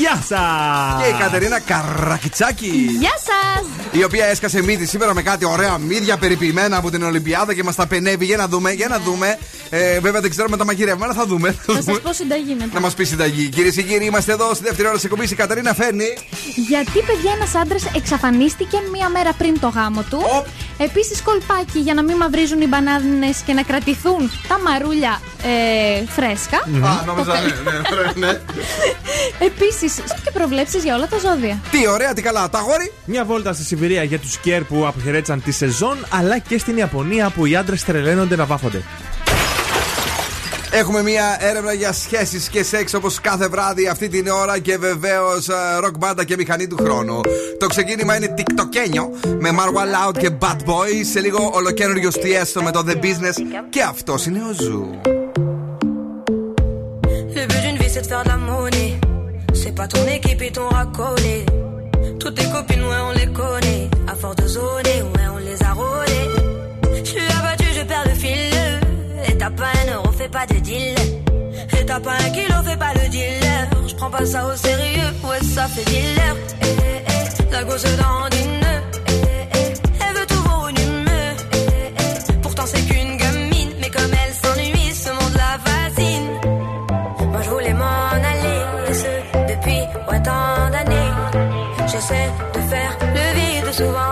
Γεια σας! Και η Κατερίνα Καρακιτσάκη. Γεια σας! Η οποία έσκασε μύτη σήμερα με κάτι ωραία μύδια περιποιημένα από την Ολυμπιάδα και μας τα πενεύει. Για να δούμε, για να δούμε. Ε, βέβαια δεν ξέρουμε τα μαγειρεύουμε, αλλά θα δούμε. Θα σας πω συνταγή μετά. να μας πει συνταγή. Κυρίες και κύριοι, είμαστε εδώ στη δεύτερη ώρα της εκπομπής. Η Κατερίνα φέρνει. Γιατί, παιδιά, ένας άντρας εξαφανίστηκε μία μέρα πριν το γάμο του. Επίσης, κολπάκι για να μην μαυρίζουν οι μπανάνες και να κρατηθούν τα μαρούλια ε, φρέσκα. Α, νόμιζα, ναι, ναι, ναι. Επίσης, και προβλέψεις για όλα τα ζώδια. Τι ωραία, τι καλά. Τα γόρι. Μια βόλτα στη Σιβηρία για τους σκέρ που αποχαιρέτησαν τη σεζόν, αλλά και στην Ιαπωνία που οι άντρες τρελαίνονται να βάφονται. Έχουμε μια έρευνα για σχέσεις και σεξ όπως κάθε βράδυ αυτή την ώρα και βεβαίως ροκ μπάντα και μηχανή του χρόνου. Το ξεκίνημα είναι TikTokένιο με Marwa Loud και Bad Boy. Σε λίγο ολοκαίνουργιο Tiesto με το The Business και αυτό είναι ο Zoo. Le but d'une vie c'est de faire de la monnaie. C'est pas ton équipe et ton racolé. Toutes tes copines, ouais, on les connaît. À force de zoner, ouais, on les a rôlées. Je suis abattu, je perds le fil. T'as pas un euro, fais pas de deal. Et t'as pas un kilo, fais pas le dealer. Je prends pas ça au sérieux, ouais, ça fait dealer. La gosse dans une. Elle veut tout voir une humeur. Pourtant c'est qu'une gamine, mais comme elle s'ennuie, ce monde la fascine. Moi je voulais m'en aller, ce depuis ouais, tant d'années. J'essaie de faire le vide, souvent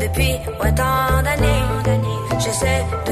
depuis autant d'années. Je sais de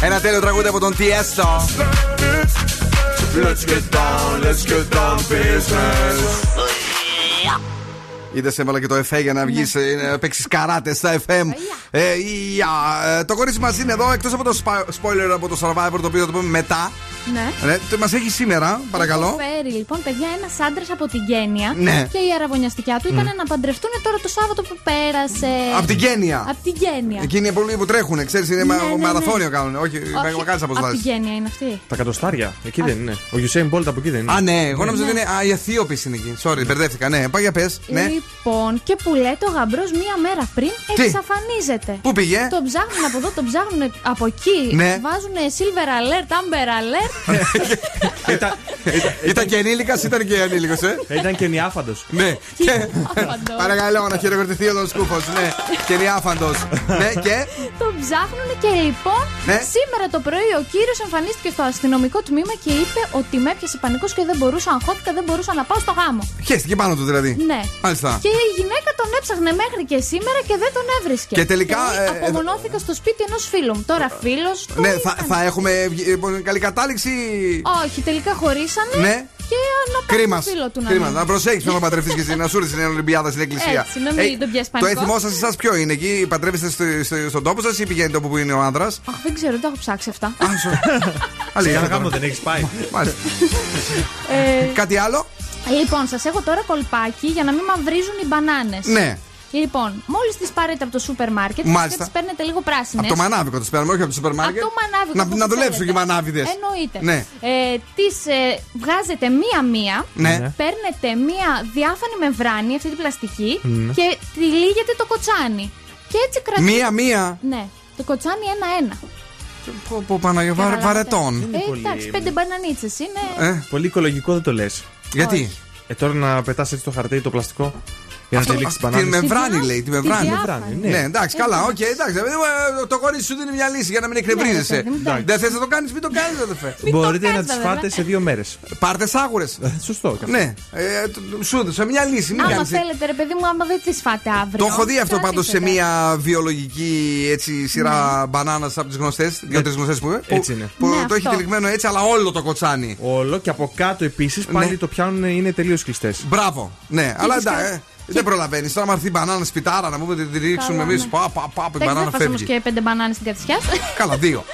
Ένα τέλειο τραγούδι από τον Τιέστο Είδες σε και το ΕΦΕ για να ναι. βγεις ε, να παίξεις καράτες στα FM. Ε, ε, το κορίτσι μας είναι εδώ εκτός από το spoiler από το survivor το οποίο θα το πούμε μετά. Ναι. Ναι, μας έχει σήμερα, παρακαλώ. Έχω φέρει λοιπόν, παιδιά, ένας άντρας από την Γένεια. Ναι. Και η αραβωνιαστικιά του ήταν να παντρευτούν τώρα το Σάββατο που πέρασε. Απ' την Γένεια. Από την Γένεια. Εκείνοι πολλοί που τρέχουν, ξέρεις, είναι Ναι, μα- ναι, ναι. μαραθώνιο κάνουν. Όχι, Όχι, μεγάλε Από την αποστάσει. Γένεια είναι αυτή. Τα κατοστάρια, εκεί δεν είναι. Ο Usain Bolt από εκεί δεν είναι. Α, ναι, εγώ νόμιζα Ναι. ότι είναι. Α, οι Αιθίωποι είναι εκεί. Sorry, μπερδεύτηκα. Ναι, πάει για πες. Ναι. Λοιπόν, και που λέτε ο γαμπρός μία μέρα πριν Τι; εξαφανίζεται. Πού πήγε; Το ψάχνουν από εδώ, το ψάχνουν από εκεί. Ναι. Βάζουν silver alert, amber alert. Ήταν και ενήλικας, ήταν και ανήλικο, ε. Ήταν και νιάφαντος. Ναι. Και- Παρακαλώ να χειροκροτηθεί ο Σκούφος. Ναι, και νιάφαντος. Ναι, και; Το ψάχνουν και λοιπόν Ναι. σήμερα το πρωί ο κύριος εμφανίστηκε στο αστυνομικό τμήμα και είπε ότι με έπιασε πανικός και δεν μπορούσα, αγχώθηκα, δεν μπορούσα να πάω στο γάμο. Χαίστηκε πάνω του δηλαδή. Ναι. Μάλιστα. Και η γυναίκα τον έψαχνε μέχρι και σήμερα και δεν τον έβρισκε. Και τελικά, λέει, ε, απομονώθηκα στο σπίτι ενός φίλου μου. Τώρα φίλος του. Ναι, θα, θα έχουμε βγει- ε, καλή κατάληξη. Όχι, τελικά χωρίσανε. Ναι. Και να πάει Κρίμα. στο φίλο του να Κρίμα. μείνει. Να προσέχεις να παντρευτείς και εσύ, να σου έρθει στην Ολυμπιάδα στην εκκλησία. Έτσι, να μην τον πιάσεις το πανικό. έθιμό σα εσάς ποιο είναι, εκεί; Παντρεύεστε στο, στο- στον τόπο σας ή πηγαίνετε όπου που είναι ο άνδρας; Αχ, δεν ξέρω, δεν τα έχω ψάξει αυτά. Αλήθεια. Κανένα γάμο τώρα. δεν έχεις πάει. Μάλιστα. Ε, Κάτι άλλο; Λοιπόν, σας έχω τώρα κολπάκι για να μην μαυρίζουν οι μπανάνες. Ναι. Λοιπόν, μόλις τις πάρετε από το σούπερ μάρκετ, Μάλιστα. και τις παίρνετε λίγο πράσινες. Από το μανάβικο το παίρνουμε, όχι από το σούπερ μάρκετ. Από το μανάβικο. Να, αυτό να που δουλέψουν θέλετε. και οι μανάβιδες. Εννοείται. Ναι. Ε, τις ε, βγάζετε μία-μία. Ναι. Παίρνετε μία διάφανη μεμβράνη, αυτή την πλαστική, Ναι. και τυλίγετε το κοτσάνι. Και έτσι κρατάτε. Μία-μία. Ναι. Το κοτσάνι ένα-ένα. Πω, πω, Παναγία, βαρ, Καταλάβατε. βαρετών. Ε, εντάξει, πέντε μπανανίτσες είναι. Ε, Πολύ οικολογικό δεν το λες. γιατί; Ε, τώρα να πετάς έτσι το χαρτί, το πλαστικό. Για να Αυτό- τελείξει τι Τη μπανάνε. μεμβράνη λέει, τη μεμβράνη. διάφανη. Ναι, εντάξει, καλά, οκ, εντάξει. παιδί μου, ε, Το κορίτσι σου δίνει μια λύση για να μην εκνευρίζεσαι. Ναι, παιδί μου, εντάξει. Δεν θες να το κάνεις, μην το κάνεις, αδερφέ. Μπορείτε να κάνεις, τις βέβαια. φάτε σε δύο μέρες. Πάρτες σάγουρε. Σωστό. και αυτό. Ναι, ε, το- σου έδωσα μια λύση. Μην Άμα κάνεις- θέλετε, ρε παιδί μου, άμα δεν τις φάτε αύριο. Το έχω δει αυτό πάντως σε κρατήσετε. μια βιολογική έτσι, σειρά μπανάνας από τις γνωστές. Δύο-τρεις γνωστές που, που, Έτσι είναι. που Ναι, το έχει αυτό. τυλιγμένο έτσι, αλλά όλο το κοτσάνι. Όλο και από κάτω επίσης πάλι Ναι. το πιάνουν είναι τελείως κλειστές. Μπράβο. Ναι, αλλά έχεις εντάξει. Κρα- ε, Δεν προλαβαίνεις. Τώρα, άμα έρθει η μπανάνα σπιτάρα, να πούμε ότι τη ρίξουμε Καλά, εμείς. ναι. Πα, πα, πα, η Εντάξει, μπανάνα δεν φας όμω φεύγει. και πέντε μπανάνες στην κατσιά. Καλά, δύο.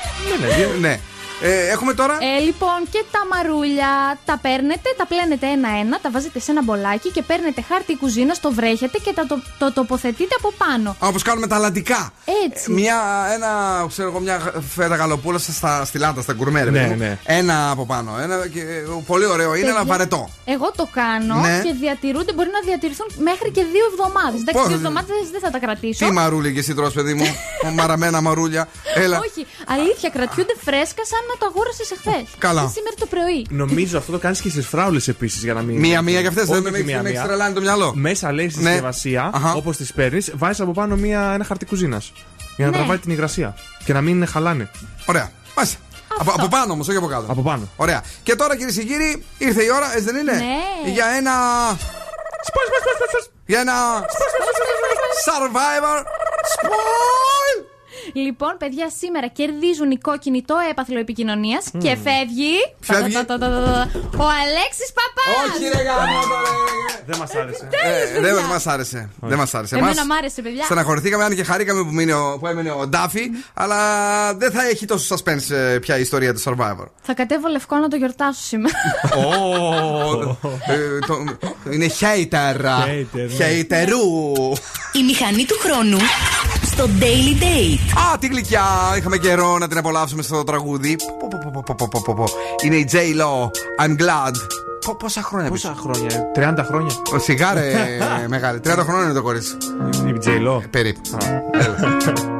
ναι. Ε, έχουμε τώρα; Ε, λοιπόν, και τα μαρούλια τα παίρνετε, τα πλένετε ένα-ένα, τα βάζετε σε ένα μπολάκι και παίρνετε χάρτη κουζίνα, το βρέχετε και τα το, το τοποθετείτε από πάνω. Όπως κάνουμε τα αλλαντικά. Έτσι. Μια, ένα, ξέρω εγώ, μια φέτα γαλοπούλα στα, στη λάντα, στα γκουρμέ. ρε Ναι, παιδί μου. ναι. Ένα από πάνω. Ένα, και, πολύ ωραίο είναι, Παιδιά, αλλά βαρετό. Εγώ το κάνω Ναι. και διατηρούνται, μπορεί να διατηρηθούν μέχρι και δύο εβδομάδες. Εντάξει, Πώς; δύο εβδομάδες δεν θα τα κρατήσω. Τι μαρούλι και εσύ τρως, παιδί μου. Μαραμένα μαρούλια. Έλα. Όχι, αλήθεια, κρατιούνται φρέσκα σαν να το αγόρασες εχθές. Καλά. Σήμερα το πρωί. Νομίζω αυτό το κάνεις και στις φράουλες επίσης για να μην. Μία-μία και αυτές, Όχι, δεν με όχι έχεις- με μία-μία. έχεις τρελάνει το μυαλό. Μέσα λέει στη Ναι. συσκευασία, Αχα. όπως τις παίρνεις, βάζεις από πάνω μία, ένα χαρτί κουζίνας. Για να Ναι. τραβάει την υγρασία. Και να μην χαλάνε. Ωραία. Μάλιστα. Από, από πάνω όμως, όχι από κάτω. Από πάνω. Ωραία. Και τώρα κυρίε και κύριοι, ήρθε η ώρα, έτσι δεν είναι; Ναι. Για ένα. Για ένα. Survivor. Spoil! Λοιπόν, παιδιά, σήμερα κερδίζουν οι κόκκινοι το έπαθλο επικοινωνίας και φεύγει. Φεύγει. Τα, τα, τα, τα, τα, Ο Αλέξης Παπάς! Όχι, ρε γάμο, Δεν μας άρεσε. Ε, δεν μας άρεσε. Δεν μας άρεσε. Εμένα Εμάς μ' άρεσε, παιδιά. Στεναχωρηθήκαμε, αν και χαρήκαμε που, μείνει ο- που έμεινε ο Ντάφι, αλλά δεν θα έχει τόσο suspense ε, πια η ιστορία του Survivor. Θα κατέβω λευκό να το γιορτάσω σήμερα. Ω, ε, το- Είναι hater. Hater, ναι. Haterού. Η μηχανή του χρόνου στο Daily Date. Α, τι γλυκιά! Είχαμε καιρό να την απολαύσουμε στο τραγούδι. Πω, πω, πω, πω, πω, πω, πω, πω. Είναι η J-Lo. I'm glad. Πο- Πόσα χρόνια Πόσα πίσω. χρόνια, 30 χρόνια. Ο σιγάρε μεγάλη. 30 χρόνια είναι το κορίτσι. Η Τζέιλο. Περίπου.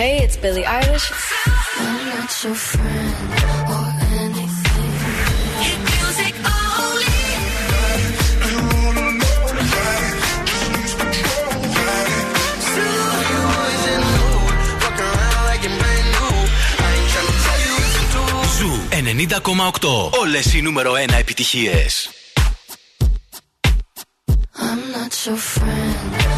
Hey, it's Billie Eilish. I'm not your friend or anything. Hit music only. Όλε οι νούμερο 1 επιτυχίε. I'm not your friend.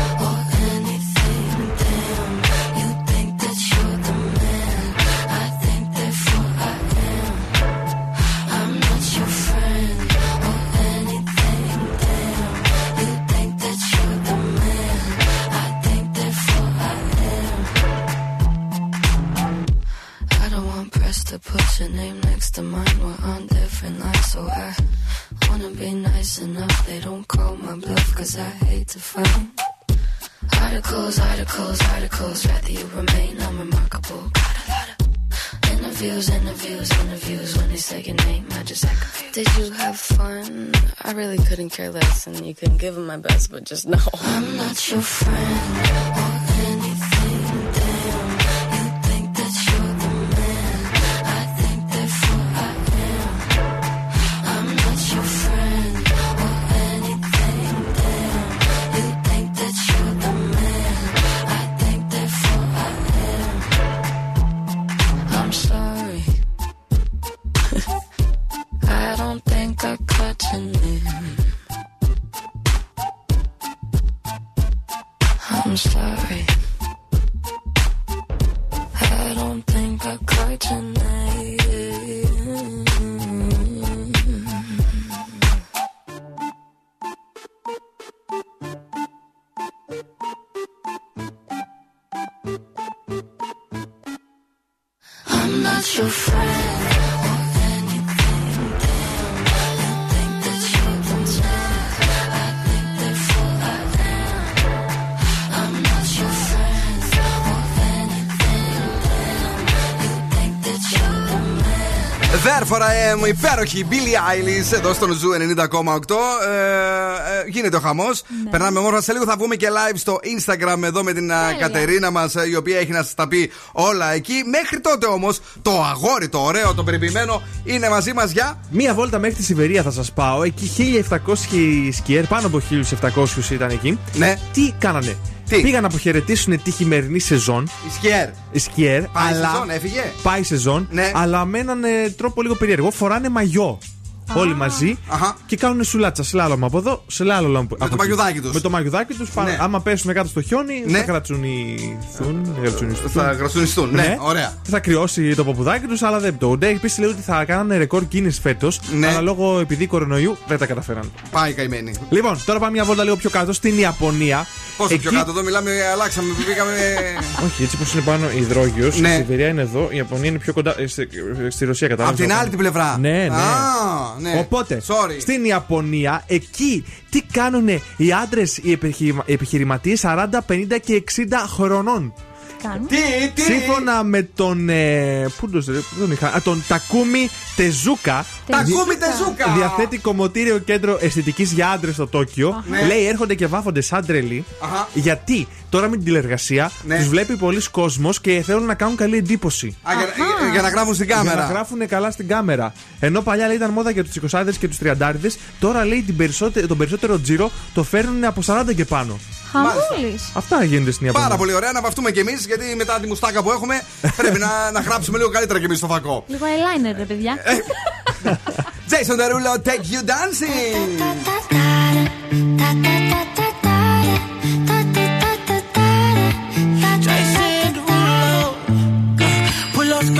you couldn't give him my best, but just know. I'm not your friend. Υπέροχη Billie Eilish εδώ στον Zoo 90,8. Ε, ε, γίνεται ο χαμός. Περνάμε όμορφα. Σε λίγο θα βγούμε και live στο Instagram εδώ με την α, Κατερίνα μας, η οποία έχει να σας τα πει όλα εκεί. Μέχρι τότε όμως το αγόρι, το ωραίο, το περιποιημένο είναι μαζί μας για. Μία βόλτα μέχρι τη Σιβηρία θα σας πάω. Εκεί 1700 σκιέρ, πάνω από 1700 ήταν εκεί. Ναι. Τι κάνανε; Πήγαν να αποχαιρετήσουν τη χειμερινή σεζόν. Οι σκιέρ. Οι σκιέρ. Πάει αλλά... σεζόν, έφυγε; Πάει η σεζόν. Ναι. Αλλά με έναν ε, τρόπο λίγο περίεργο. Φοράνε μαγιό. Όλοι μαζί και κάνουν σουλάτσα. Σλάλομα από εδώ, σλάλομα από το εκεί. μαγιουδάκι τους. Με το μαγιουδάκι τους. Ναι. Άμα πέσουν κάτω στο χιόνι, Ναι. θα κρατσουνιστούν. θα κρατσουνιστούν. Θα γρατσουνιστούν, ναι, ωραία. Θα κρυώσει το παπουδάκι τους, αλλά δεν το. Ντέι επίσης λέει ότι θα κάνανε ρεκόρ Guinness φέτος. Ναι. Αλλά λόγω επειδή κορονοϊού δεν τα καταφέραν. Πάει καημένη. Λοιπόν, τώρα πάμε μια βόλτα λίγο πιο κάτω στην Ιαπωνία. Πόσο Εκεί- πιο κάτω εδώ μιλάμε, αλλάξαμε, πήγαμε. Όχι, έτσι πώ είναι πάνω υδρόγειος. Ναι. Η Σιβηρία είναι εδώ, η Ιαπωνία είναι πιο κοντά. ε, στη, στη Ρωσία, κατάλαβες. Απ' την άλλη την πλευρά. Ναι, ναι. Α, ναι. Οπότε, Sorry. στην Ιαπωνία, εκεί τι κάνουν οι άντρες, οι επιχειρηματίες 40, 50 και 60 χρονών; Κάνουν. Τι, τι. Σύμφωνα με τον. Ε, πού τον, πού τον είχα; Α, τον Τακούμι Τεζούκα. Τακούμι Τεζούκα. Διαθέτει κομμωτήριο κέντρο αισθητικής για άντρες στο Τόκιο. Ναι. Λέει έρχονται και βάφονται σαν τρελοί. Αχα. Γιατί; Τώρα με την τηλεργασία Ναι. τους βλέπει πολλοί κόσμος και θέλουν να κάνουν καλή εντύπωση. Α, για, για- για να γράφουν στην Για να κάμερα. γράφουν καλά στην κάμερα. Ενώ παλιά λέει, ήταν μόδα για τους 20 και τους 30 τώρα λέει την περισσότε- τον περισσότερο τζίρο το φέρνουν από 40 και πάνω. Χαμούλη. Αυτά γίνεται στην Ιαπωνία. Πάρα πολύ ωραία να βαφτούμε κι εμεί, γιατί μετά τη μουστάκα που έχουμε πρέπει να, να γράψουμε λίγο καλύτερα κι εμεί στο φακό. Λίγο eyeliner, ρε παιδιά. Jason Derulo, take you dancing.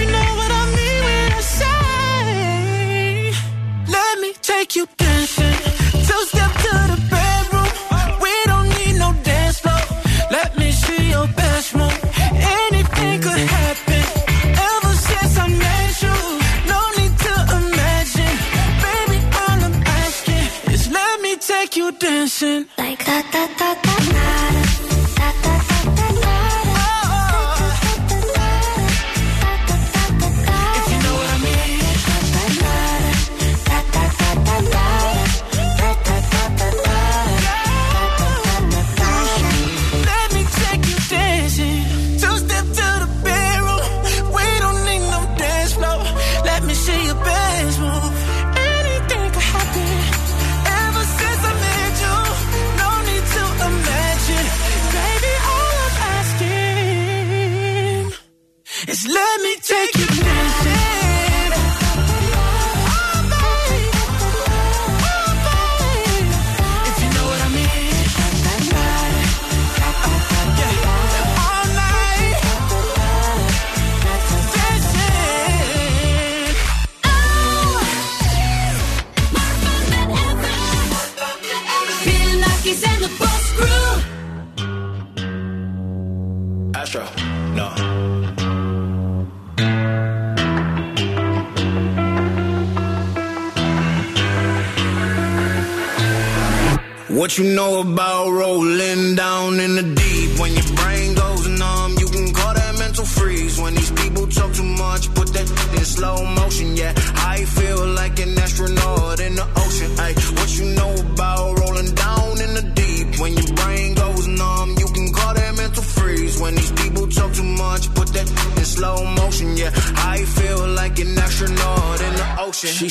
you know what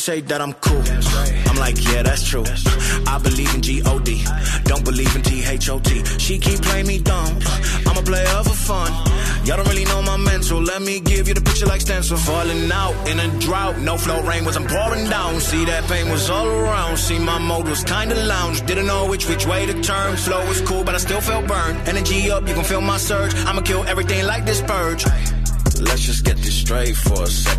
that I'm cool. I'm like, yeah, that's true. I believe in G-O-D. Don't believe in T-H-O-T. She keep playing me dumb. I'm a player for fun. Y'all don't really know my mental. Let me give you the picture like stencil. Falling out in a drought. No flow rain wasn't pouring down. See that pain was all around. See my mode was kinda lounge. Didn't know which which way to turn. Flow was cool, but I still felt burned. Energy up, you can feel my surge. I'ma kill everything like this purge. Let's just get this straight for a second.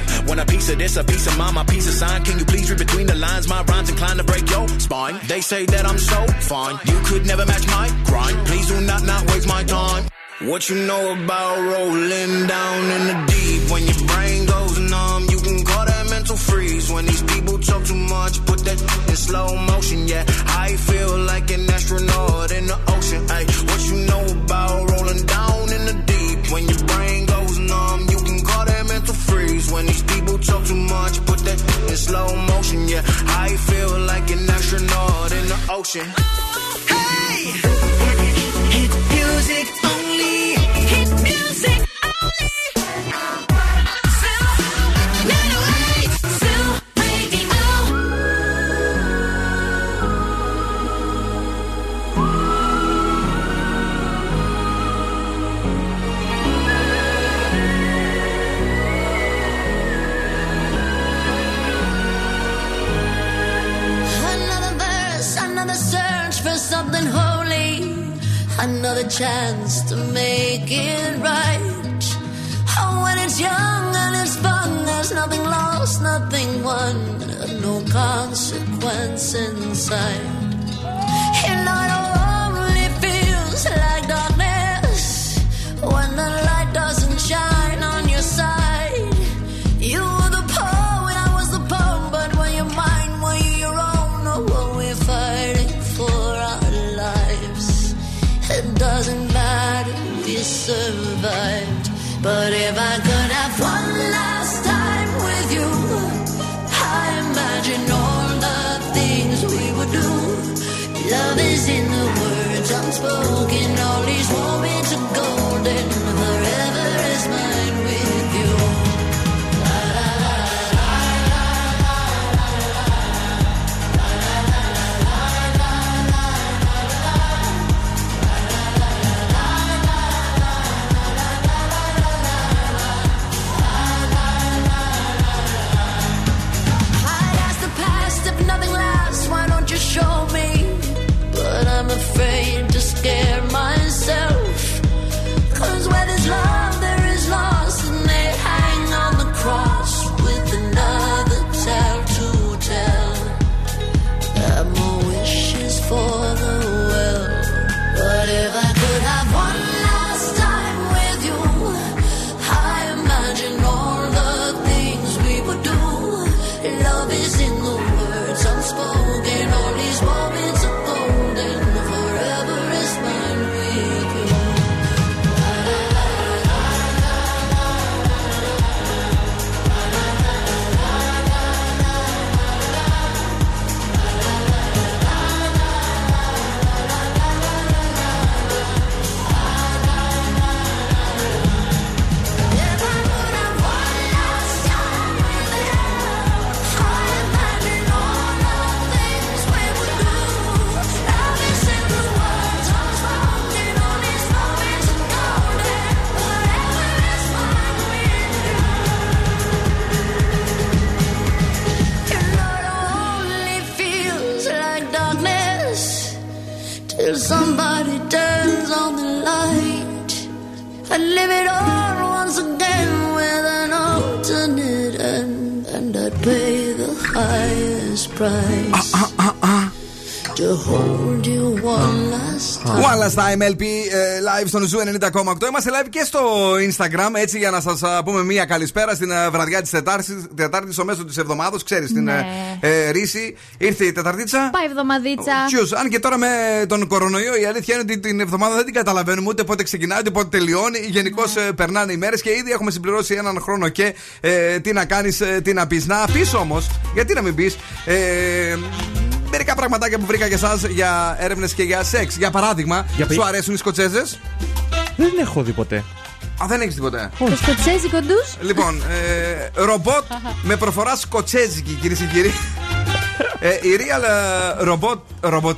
Want a piece of this, a piece of mine, my piece of sign. Can you please read between the lines? My rhymes inclined to break your spine. They say that I'm so fine. You could never match my grind. Please do not not waste my time. What you know about rolling down in the deep? When your brain goes numb, you can call that mental freeze. When these people talk too much, put that in slow motion. Yeah, I feel like an astronaut in the ocean. Ay, what you know about rolling down When these people talk too much, put that in slow motion. Yeah, I feel like an astronaut in the ocean. Hey! Hit music only. Another chance to make it right. Oh, when it's young and it's fun, there's nothing lost, nothing won, no consequence inside. Know, it only feels like darkness when the light doesn't survived. But if I could have one last time with you, I imagine all the things we would do. Love is in the words unspoken, Uh, uh, uh, uh, to hold you one last One last time LP ε, live στον Zoo 90,8. Είμαστε live και στο Instagram έτσι για να σας πούμε μία καλησπέρα στην ε, βραδιά της Τετάρτης, στο μέσος της εβδομάδας. Ξέρεις, στην Ναι. ε, ε, Ρίση. Ήρθε η Τεταρτίτσα. Πάει εβδομαδίτσα. Tschüss. Αν και τώρα με τον κορονοϊό η αλήθεια είναι ότι την εβδομάδα δεν την καταλαβαίνουμε ούτε πότε ξεκινάει ούτε πότε τελειώνει. Γενικώς Ναι. περνάνε οι μέρες και ήδη έχουμε συμπληρώσει έναν χρόνο και ε, τι να κάνεις, τι να πεις. Να πεις όμως, γιατί να μην πεις. Ε, Μερικά πραγματάκια που βρήκα για εσάς για έρευνες και για σεξ. Για παράδειγμα, Για πει. σου αρέσουν οι Σκοτσέζες; Δεν έχω δει ποτέ. Α, δεν έχεις τίποτε. Το σκοτσέζικο ντους; Λοιπόν, ε, ρομπότ με προφορά σκοτσέζικη, κυρίες και κύριοι. ε, η Real ε, Robot, Robot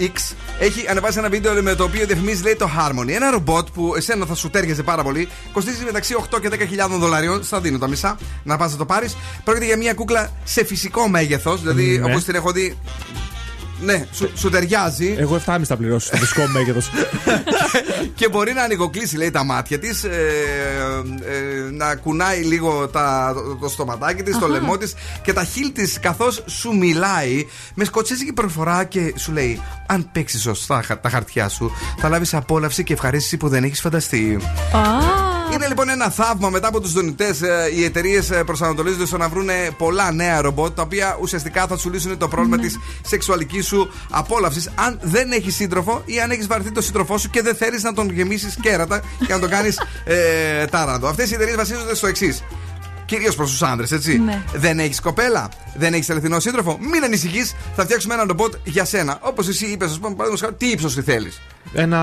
X έχει ανεβάσει ένα βίντεο με το οποίο διαφημίζει λέει το Harmony. Ένα ρομπότ που εσένα θα σου τέριαζε πάρα πολύ. Κοστίζει μεταξύ 8 και 10.000 δολαρίων. Στα δίνω τα μισά. Να πας να το πάρεις. Πρόκειται για μια κούκλα σε φυσικό μέγεθος. Δηλαδή, Ναι. όπως την έχω δει. Ναι, σου, σου ταιριάζει. Εγώ 7,5 θα πληρώσω στο φυσικό μέγεθος. και μπορεί να ανοιγοκλείσει λέει τα μάτια της, ε, ε, να κουνάει λίγο τα, το, το στοματάκι της, το Αχα. λαιμό της και τα χείλη της καθώς σου μιλάει με σκοτσέζικη προφορά και σου λέει: Αν παίξεις σωστά χα- τα χαρτιά σου, θα λάβεις απόλαυση και ευχαρίστηση που δεν έχεις φανταστεί. Είναι λοιπόν ένα θαύμα μετά από τους δονητές. Οι εταιρείες προσανατολίζονται στο να βρουν πολλά νέα ρομπότ τα οποία ουσιαστικά θα σου λύσουν το πρόβλημα Ναι. της σεξουαλικής σου απόλαυσης. Αν δεν έχεις σύντροφο ή αν έχεις βαρθεί το σύντροφό σου και δεν θέλεις να τον γεμίσεις κέρατα και να τον κάνεις ε, τάραντο. Αυτές οι εταιρείες βασίζονται στο εξής. Κυρίως προς τους άντρες, έτσι. Ναι. Δεν έχεις κοπέλα, δεν έχεις αληθινό σύντροφο. Μην ανησυχείς, θα φτιάξουμε ένα ρομπότ για σένα. Όπως εσύ είπες, ας πούμε, παραδείγματος χάρη, τι ύψος τη θέλεις. Ένα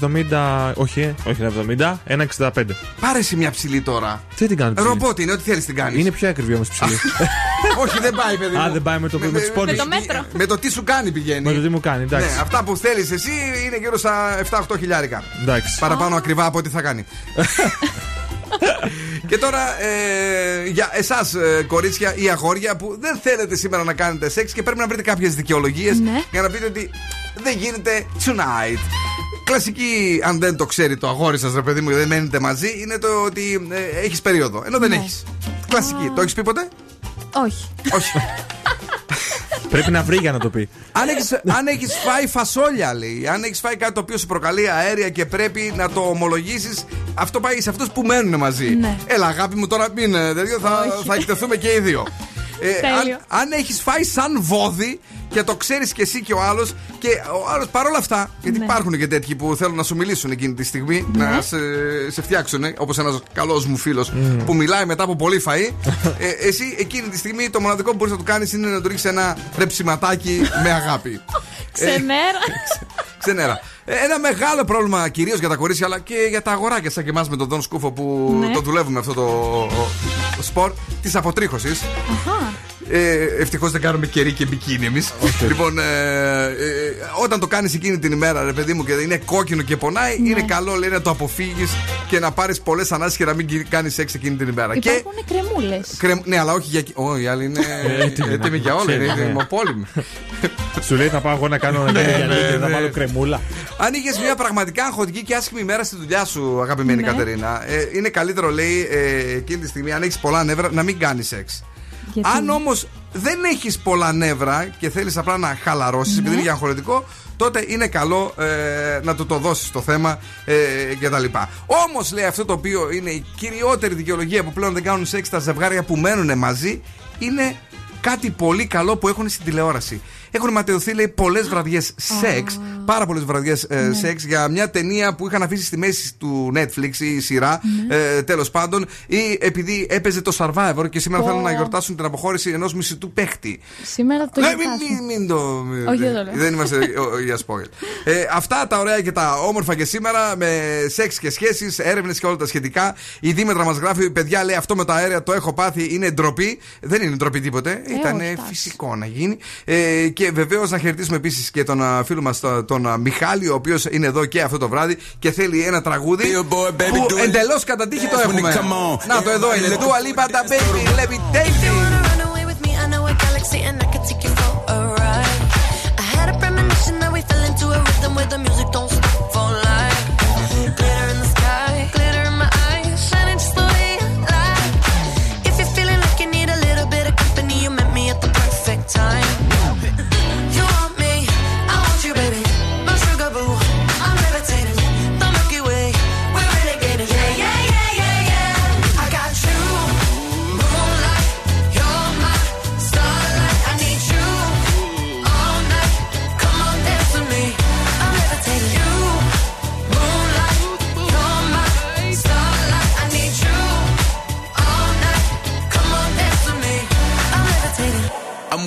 70. Όχι, ε, όχι ένα 70, ένα 65. Πάρε εσύ μια ψηλή τώρα. Τι την κάνω ψηλή. Ρομπότ είναι, ό,τι θέλεις την κάνεις. Είναι πιο ακριβή όμως ψηλή. Όχι, δεν πάει, παιδί. Α, μου. δεν πάει με το- με τους πόντους. Με το μέτρο. Με το τι σου κάνει πηγαίνει. Με το τι μου κάνει, εντάξει. Ναι, αυτά που θέλεις εσύ είναι γύρω στα 7-8 χιλιάρικα. Εντάξει. Παραπάνω ακριβά από ό,τι θα κάνει. Και τώρα ε, για εσάς, κορίτσια ή αγόρια που δεν θέλετε σήμερα να κάνετε σεξ και πρέπει να βρείτε κάποιες δικαιολογίες Ναι. για να πείτε ότι δεν γίνεται tonight. Κλασική, αν δεν το ξέρει το αγόρι σας, ρε παιδί μου, δεν μένετε μαζί, είναι το ότι ε, έχεις περίοδο. Ενώ δεν Ναι. έχεις. Κλασική. Το έχεις πει ποτέ; Όχι. Όχι. Πρέπει να βρει για να το πει. αν έχεις, αν έχεις φάει φασόλια, λέει. Αν έχεις φάει κάτι το οποίο σου προκαλεί αέρια και πρέπει να το ομολογήσεις, αυτό πάει σε αυτούς που μένουν μαζί. Ναι. Έλα, αγάπη μου, τώρα μην ε, τέτοιο, θα, Όχι. θα εκτεθούμε και οι δύο. Ε, Τέλειο. αν, αν έχεις φάει σαν βόδι και το ξέρεις και εσύ και ο άλλος, και ο άλλος παρόλα αυτά, γιατί Ναι. υπάρχουν και τέτοιοι που θέλουν να σου μιλήσουν εκείνη τη στιγμή, να σε, σε φτιάξουν, όπως ένας καλός μου φίλος που μιλάει μετά από πολύ φαΐ ε, εσύ εκείνη τη στιγμή το μοναδικό που μπορείς να του κάνεις είναι να του ρίξεις ένα ρεψιματάκι με αγάπη. Ξενέρα. Ξενέρα. Ε, Ένα μεγάλο πρόβλημα κυρίως για τα κορίτσια αλλά και για τα αγοράκια σαν και εμάς με τον Δον Σκούφο που Ναι. το δουλεύουμε αυτό το, το σπορ της αποτρίχωσης. Αχα. Ε, Ευτυχώς δεν κάνουμε κερί και μπικίνι εμείς. Λοιπόν, ε, ε, όταν το κάνεις εκείνη την ημέρα, ρε παιδί μου, και είναι κόκκινο και πονάει, Ναι. είναι καλό λέει να το αποφύγεις και να πάρεις πολλές ανάσει και να μην κάνεις σεξ εκείνη την ημέρα. Και Υπάρχουν κρεμούλες. κρεμ- ναι, αλλά όχι για. Όχι, η άλλη είναι Έτοιμη, έτοιμη για όλα. ξέρεις, Είναι ναι. δημοπόλυμη. Σου λέει θα πάω εγώ να κάνω ένα Ναι, για ναι, λίγη, θα ναι. βάλω κρεμούλα. Αν είχες μια πραγματικά αγχωτική και άσχημη ημέρα στη δουλειά σου, αγαπημένη Ναι. Κατερίνα, ε, είναι καλύτερο, λέει, ε, εκείνη τη στιγμή, αν έχεις πολλά νεύρα, να μην κάνεις σεξ. Γιατί; Αν όμως δεν έχεις πολλά νεύρα και θέλεις απλά να χαλαρώσεις, επειδή είναι για αγχωρετικό, τότε είναι καλό ε, να του το δώσεις το θέμα ε, κτλ. Όμως, λέει αυτό το οποίο είναι η κυριότερη δικαιολογία που πλέον δεν κάνουν σεξ τα ζευγάρια που μένουν μαζί, είναι κάτι πολύ καλό που έχουν στην τηλεόραση. Έχουν ματαιωθεί, λέει, πολλές βραδιές σεξ, πάρα πολλές βραδιές Ναι. σεξ για μια ταινία που είχαν αφήσει στη μέση του Netflix ή η σειρά, Ναι. ε, τέλος πάντων, ή επειδή έπαιζε το Survivor και σήμερα Πω. θέλουν να γιορτάσουν την αποχώρηση ενός μισητού παίχτη. Σήμερα το Ναι, γιορτάζουμε. μην, μην, μην το. Όχι, δεν το λέω. δεν είμαστε ο- για spoil. Ε, αυτά τα ωραία και τα όμορφα και σήμερα με σεξ και σχέσεις, έρευνες και όλα τα σχετικά. Η Δήμετρα μας γράφει: Παιδιά, λέει αυτό με τα αέρια το έχω πάθει, είναι ντροπή. Δεν είναι ντροπή τίποτε. Ήταν όχι, εντάξει. φυσικό να γίνει. Ε, και βεβαίως να χαιρετήσουμε επίσης και τον φίλο μας, τον Μιχάλη, ο οποίος είναι εδώ και αυτό το βράδυ και θέλει ένα τραγούδι εντελώς κατά τύχη το έχουμε. Να το εδώ είναι. Dua τα baby, levitating. And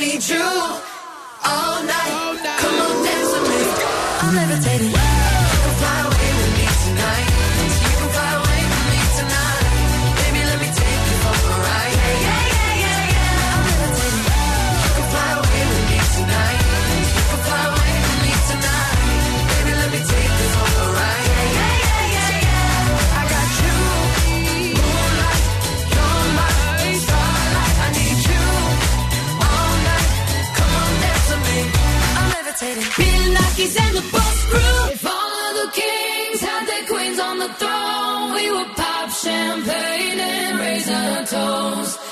need you all night. All night. Come on, dance with me. I'm levitating. hesitating. Feeling like he's in the boss crew. If all of the kings had their queens on the throne, we would pop champagne and raise a toast.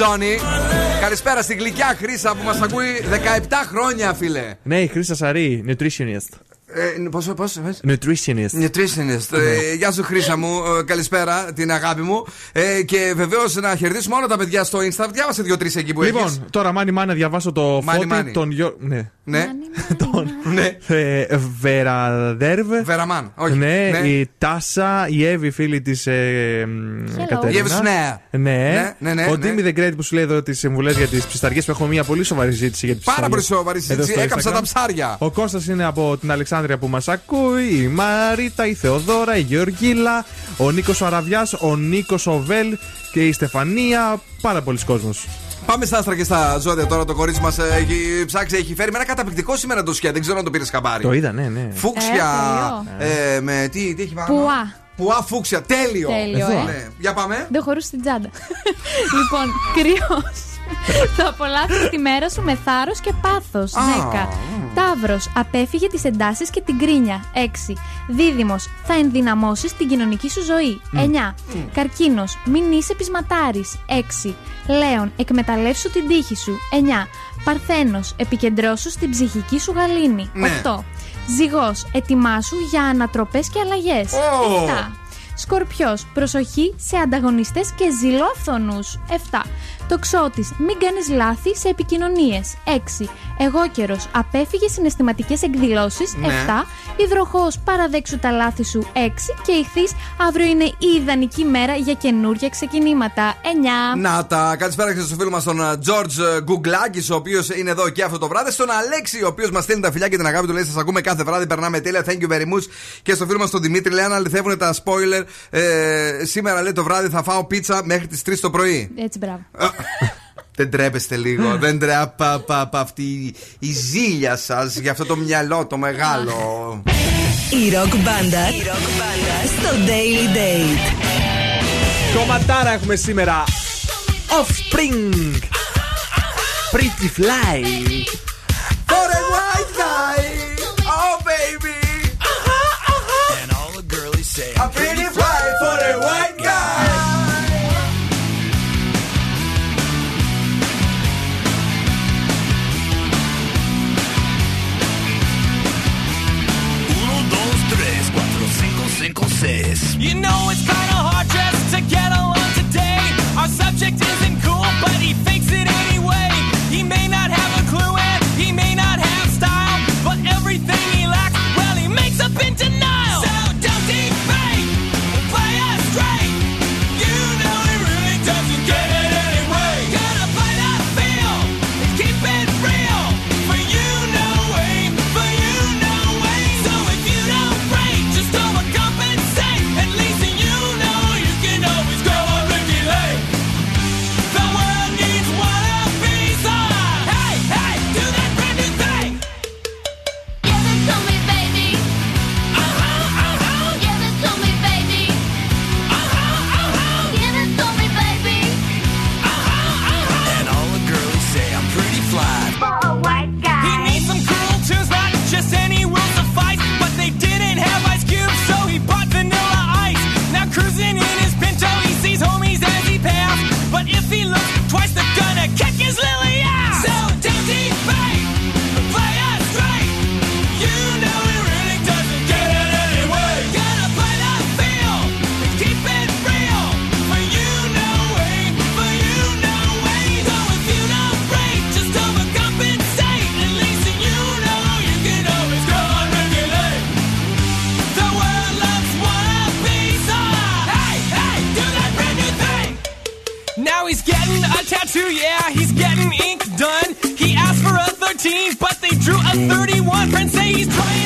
Love your voice, Johnny. Καλησπέρα στην γλυκιά Χρήσα που μας ακούει 17 χρόνια, φίλε. Ναι, η Χρήσα Σαρή, nutritionist. Ε, πόσο, πόσο, πόσο. Nutritionist. Nutritionist. Ε, γεια σου, Χρήσα μου. Ε, καλησπέρα, την αγάπη μου. Ε, και βεβαίως να χαιρετήσουμε όλα τα παιδιά στο Insta. Διάβασε δύο-τρεις εκεί που Λοιπόν, έχεις. τώρα μάνι μάνι να διαβάσω το Μάνι, φώτι μάνι. των γιο... Ναι. Ναι. Ναι. Ε, Βεραδέρβ. Βεραμάν. Όχι. Ναι, Ναι. η Τάσα, η Εύη, φίλη της ε, μ, Κατερίνα. Η Εύη Σνέα. Ναι. Ναι, ναι, ναι, Ο ναι. Τίμι The Great που σου λέει εδώ τις συμβουλές για τις ψισταριές που έχουμε μια πολύ σοβαρή συζήτηση για τις Πάρα πολύ σοβαρή συζήτηση. Έκαψα τα ψάρια. Ο Κώστας είναι από την Αλεξάνδρεια που μας ακούει, η Μαρίτα, η Θεοδώρα, η Γεωργίλα, ο Νίκος ο Αραβιάς, ο Νίκος ο Βέλ και η Στεφανία. Πάρα πολλοί κόσμος. Πάμε στα άστρα και στα ζώδια τώρα. Το κορίτσι μας έχει ψάξει, έχει φέρει με ένα καταπληκτικό σήμερα το σκιά. Δεν ξέρω αν το πήρες χαμπάρι. Το είδα, ναι, ναι. Φούξια. Ε, τέλειο. ε, με τι, τι έχει πάνω; Πουά. Πουά φούξια. Τέλειο. Τέλειο, ε. Ναι. Για πάμε. Δεν χωρούσε στην τσάντα. λοιπόν, κρυό. Θα απολαύσεις τη μέρα σου με θάρρος και πάθος. 10. Ταύρος. Απέφυγε τις εντάσεις και την κρίνια. 6. Δίδυμος. Θα ενδυναμώσεις την κοινωνική σου ζωή. 9. Καρκίνος. Μην είσαι πεισματάρης. 6. Λέων. Εκμεταλλεύσου την τύχη σου. 9. Παρθένος. Επικεντρώσου στην ψυχική σου γαλήνη. Ναι. 8. Ζυγός, ετοιμάσου για ανατροπές και αλλαγές. Ω. 7. Σκορπιός, προσοχή σε ανταγωνιστές και ζηλόφθονους. 7. Τοξότης, μην κάνεις λάθη σε επικοινωνίες. 6. Εγώκερος, απέφυγε συναισθηματικές εκδηλώσεις. Ναι. 7. Υδροχός, παραδέξου τα λάθη σου. 6. Και ηχθείς, αύριο είναι η ιδανική μέρα για καινούργια ξεκινήματα. 9. Να τα καλησπέρα και στο φίλο μας τον George Γκουγκλάκης, ο οποίος είναι εδώ και αυτό το βράδυ. Στον Αλέξη, ο οποίος μας στέλνει τα φιλιά και την αγάπη του, λέει: Σας ακούμε κάθε βράδυ, περνάμε τέλεια. Thank you very much. Και στο φίλο μας τον Δημήτρη, λέει: Αν αληθεύουν τα spoiler, ε, σήμερα λέει το βράδυ θα φάω πίτσα μέχρι τις 3 το πρωί. Έτσι, μπράβο. Δεν τρέπεστε λίγο. Δεν τρέπα αυτή η ζήλια σας για αυτό το μυαλό το μεγάλο. Η ροκ μπάντα στο Daily Date. Κομματάρα έχουμε σήμερα. Offspring. Pretty Fly. You know it's 22, yeah, he's getting ink done. He asked for a 13, but they drew a 31. Friends say he's trying.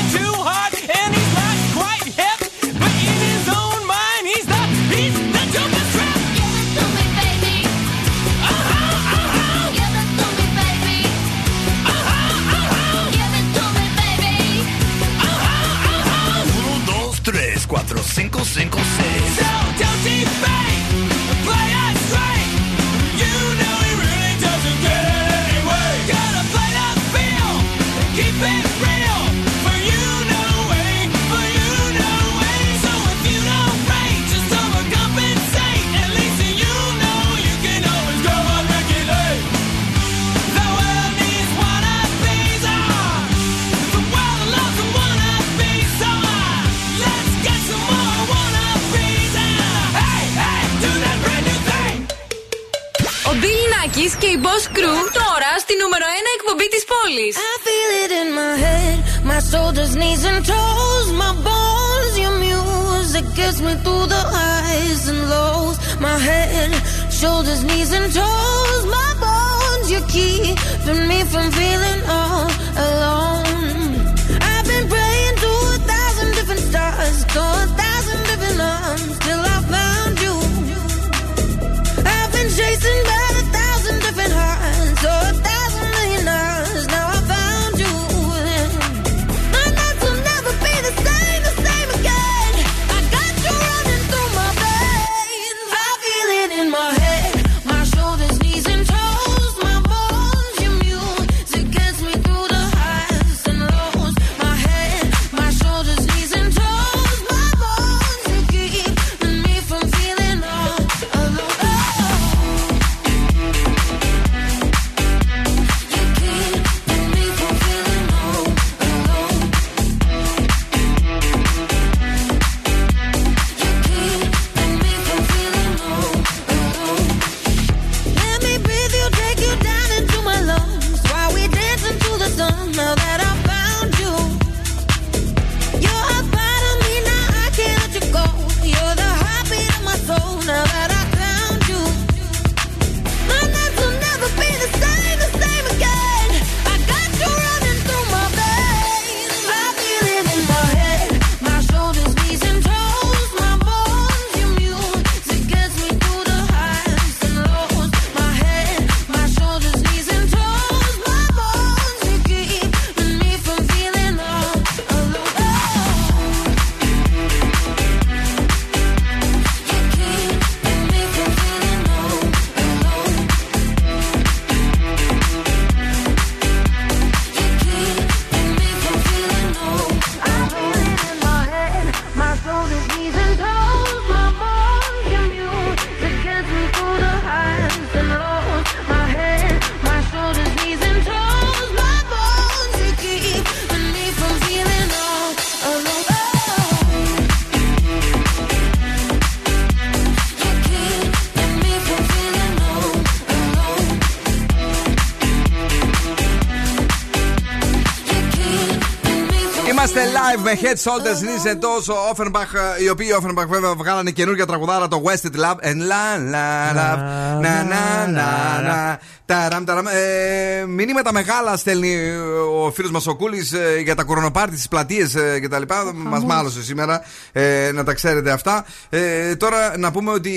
Bill Nackis και η Boss Crew τώρα στη νούμερο 1 εκπομπή της πόλης. I feel it in my head, my shoulders, knees and toes, my bones. Your music gets me through the highs and lows. My head, shoulders, knees and toes, my bones. You're keeping me from feeling all alone. I've been praying to a thousand different stars, to a thousand different arms, till I found Head Shoulders Knees and Toes ο Offenbach, οι οποίοι Offenbach βέβαια βγάλανε καινούργια τραγουδάρα το Wasted Love and La La Love να να να. Να ταραμ ταραμ ε, Μηνύματα μεγάλα στέλνει ο φίλος μας ο Κούλης ε, για τα κορονοπάρτι στις πλατείες ε, και τα λοιπά Μας μάλωσε σήμερα ε, να τα ξέρετε αυτά ε, Τώρα να πούμε ότι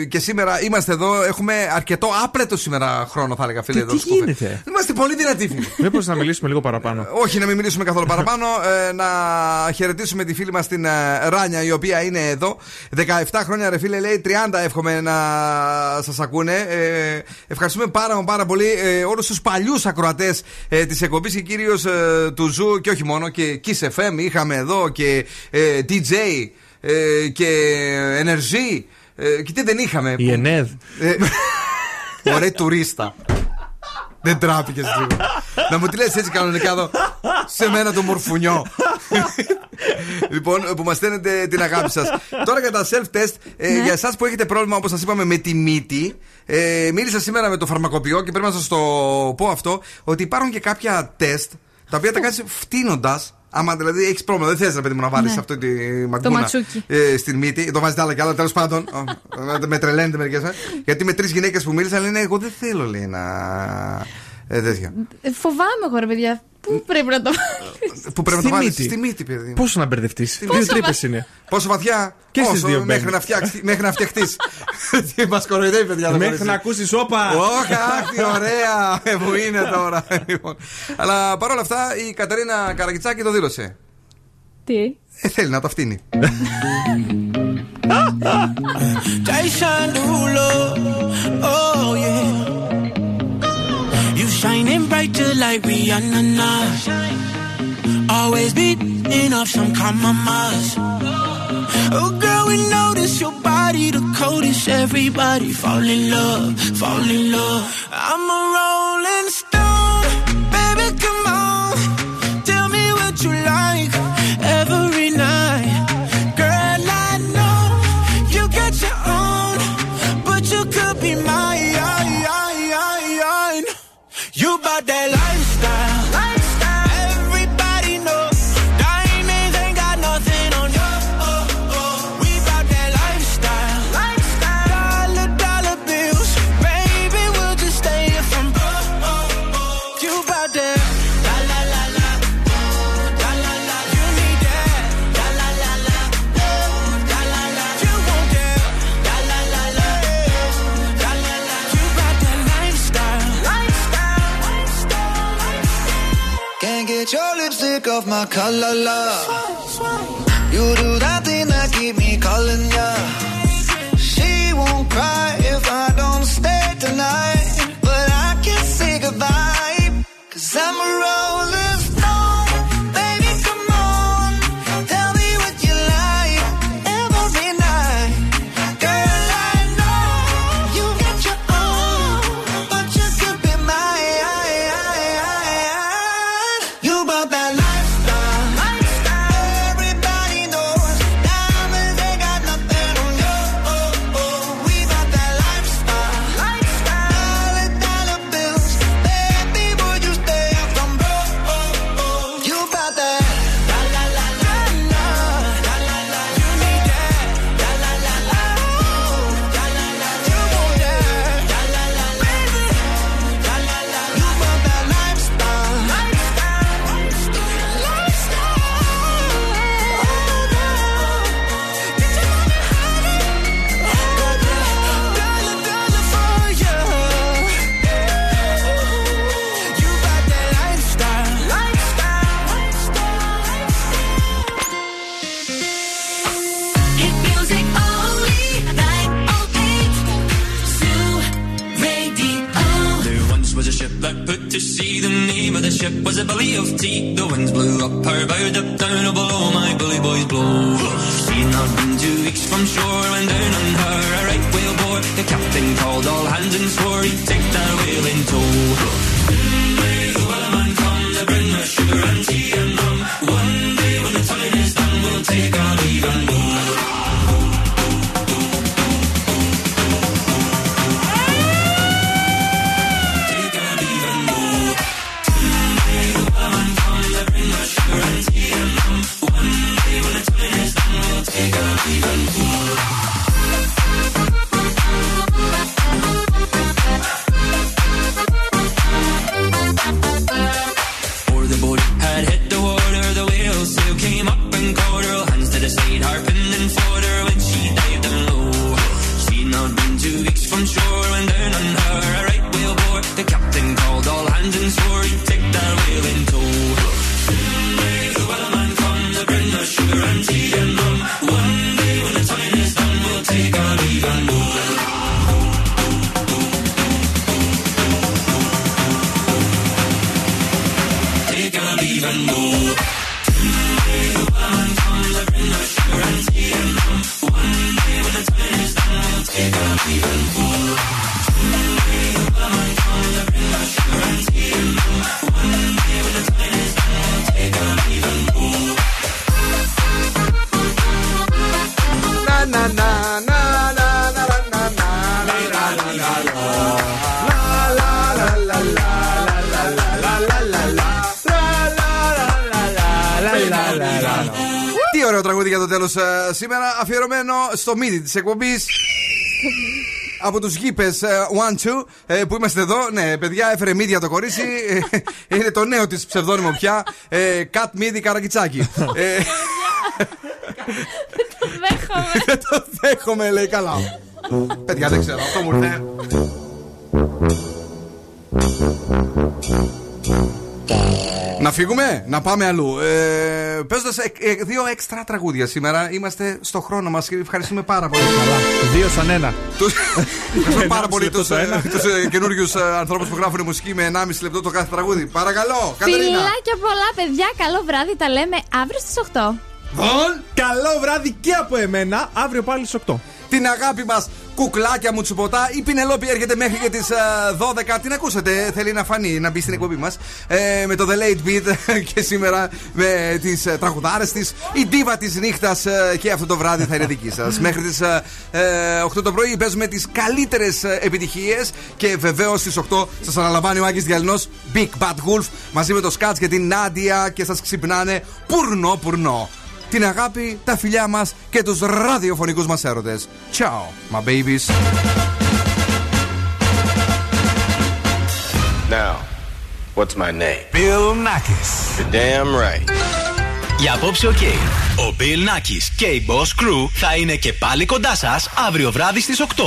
ε, και σήμερα είμαστε εδώ Έχουμε αρκετό άπλετο σήμερα χρόνο θα έλεγα φίλε Τι- εδώ τι στο κουφί. γίνεται; Είμαστε πολύ δυνατοί φίλοι Μήπως να μιλήσουμε λίγο παραπάνω; όχι, να μην μιλήσουμε καθόλου παραπάνω. Ε, να χαιρετήσουμε τη φίλη μας την ε, Ράνια, η οποία είναι εδώ. 17 χρόνια, ρε φίλε, λέει 30 εύχομαι να σας ακούνε. Ε, ευχαριστούμε πάρα, μα πάρα πολύ ε, όλους τους παλιούς ακροατές ε, της εκπομπής και κυρίως ε, του Zoo και όχι μόνο. Και Kiss FM είχαμε εδώ και ε, DJ ε, και Energy. Ε, και τι δεν είχαμε. ΥΕΝΕΔ. Ε, Ωραία τουρίστα. Δεν τράπηκες λίγο. Να μου τη λες έτσι κανονικά εδώ. Σε μένα το μορφουνιό λοιπόν, που μας στέλνετε την αγάπη σας. Τώρα για τα self-test, ε, ναι. για εσάς που έχετε πρόβλημα, όπως σας είπαμε, με τη μύτη. Ε, μίλησα σήμερα με το φαρμακοποιό και πρέπει να σας το πω αυτό, ότι υπάρχουν και κάποια τεστ τα οποία τα κάνεις φτύνοντας. Άμα δηλαδή έχεις πρόβλημα, δεν θες να παιδί μου να βάλεις ναι. αυτό τη μαγνητική. Το ε, στην μύτη. Το βάζετε άλλα και άλλα, τέλος πάντων. με τρελαίνετε μερικές φορές. Γιατί με τρεις γυναίκες που μίλησαν λένε, Εγώ δεν θέλω λέει, να. Ε, ε, Φοβάμαι εγώ, ρε παιδιά. Πού πρέπει να το βάλεις; Πού πρέπει να το βάλεις; Στη μύτη, παιδί. Πόσο να μπερδευτείς; Δύο τρύπες είναι. Πόσο βαθιά; Και στις δύο μέχρι να, φτιάξει, μέχρι να φτιαχτείς. Τι μας κοροϊδεύει, παιδιά. Μέχρι να ακούσεις όπα. Όχι τι ωραία ε, που είναι τώρα. Λοιπόν. Αλλά παρόλα αυτά η Καταρίνα Καραγκιτσάκη το δήλωσε. Τι; Ε, θέλει να το φτύνει. Jason Derulo, oh yeah. Shining brighter like Rihanna. Nah. Always beating off some common miles. Oh, girl, we notice your body the coldest. Everybody fall in love, fall in love. I'm a rolling stone, baby, come on. take off my collar, love. You do that thing that keep me calling ya. She won't cry if I don't stay tonight, but I can't say goodbye, cause I'm a roller. ship was a belly of tea. The winds blew up her bow, up down oh, below my bully boys blow. She'd been two weeks from shore when down on her a right whale bore. The captain called all hands and swore he'd take that whale in tow. In the wellerman come to bring her sugar and tea. Σήμερα. Αφιερωμένο στο μύτη της εκπομπής. Από τους γήπες 1-2 ε, που είμαστε εδώ. Ναι, παιδιά, έφερε μύδια το κορίτσι. Ε, Είναι το νέο της ψευδόνυμο πια. Ε, Κατ μύδι καρακιτσάκι. Ε, Δεν το δέχομαι, λέει καλά. Παιδιά, δεν ξέρω, αυτό μου ήρθε. Να φύγουμε, να πάμε αλλού. Ε, Παίζοντας δύο έξτρα τραγούδια σήμερα, είμαστε στο χρόνο μας και ευχαριστούμε πάρα πολύ. Δύο σαν ένα. Τους- Ευχαριστούμε πάρα Ενάμιση πολύ λεπτό τους το ένα. καινούριους ανθρώπους που γράφουν μουσική με 1,5 λεπτό το κάθε τραγούδι. Παρακαλώ, Κατερίνα. Φιλάκια πολλά, παιδιά. Καλό βράδυ. Τα λέμε αύριο στις 8. Καλό βράδυ και από εμένα. Αύριο πάλι στις 8. Την αγάπη μας, κουκλάκια μου τσουποτά. Η Πινελόπη έρχεται μέχρι και τις 12. Την ακούσατε, θέλει να φανεί, να μπει στην εκπομπή μας. Ε, με το The Late Beat και σήμερα με τις ε, τραγουδάρες της. Η ντίβα της νύχτας και αυτό το βράδυ θα είναι δική σας. μέχρι τις ε, 8 το πρωί παίζουμε τις καλύτερες επιτυχίες. Και βεβαίως στις 8 σας αναλαμβάνει ο Άκης Διαλυνό Big Bad Wolf μαζί με το Σκάτ και την Νάντια και σας ξυπνάνε πουρνό πουρνό. Την αγάπη, τα φιλιά μας και τους ραδιοφωνικούς μας έρωτες. Ciao, my babies. Now, what's my name? Bill Nackis. You're damn right. Για απόψε ο Ο Bill Nackis και η Boss Crew θα είναι και πάλι κοντά σας αύριο βράδυ στις 8.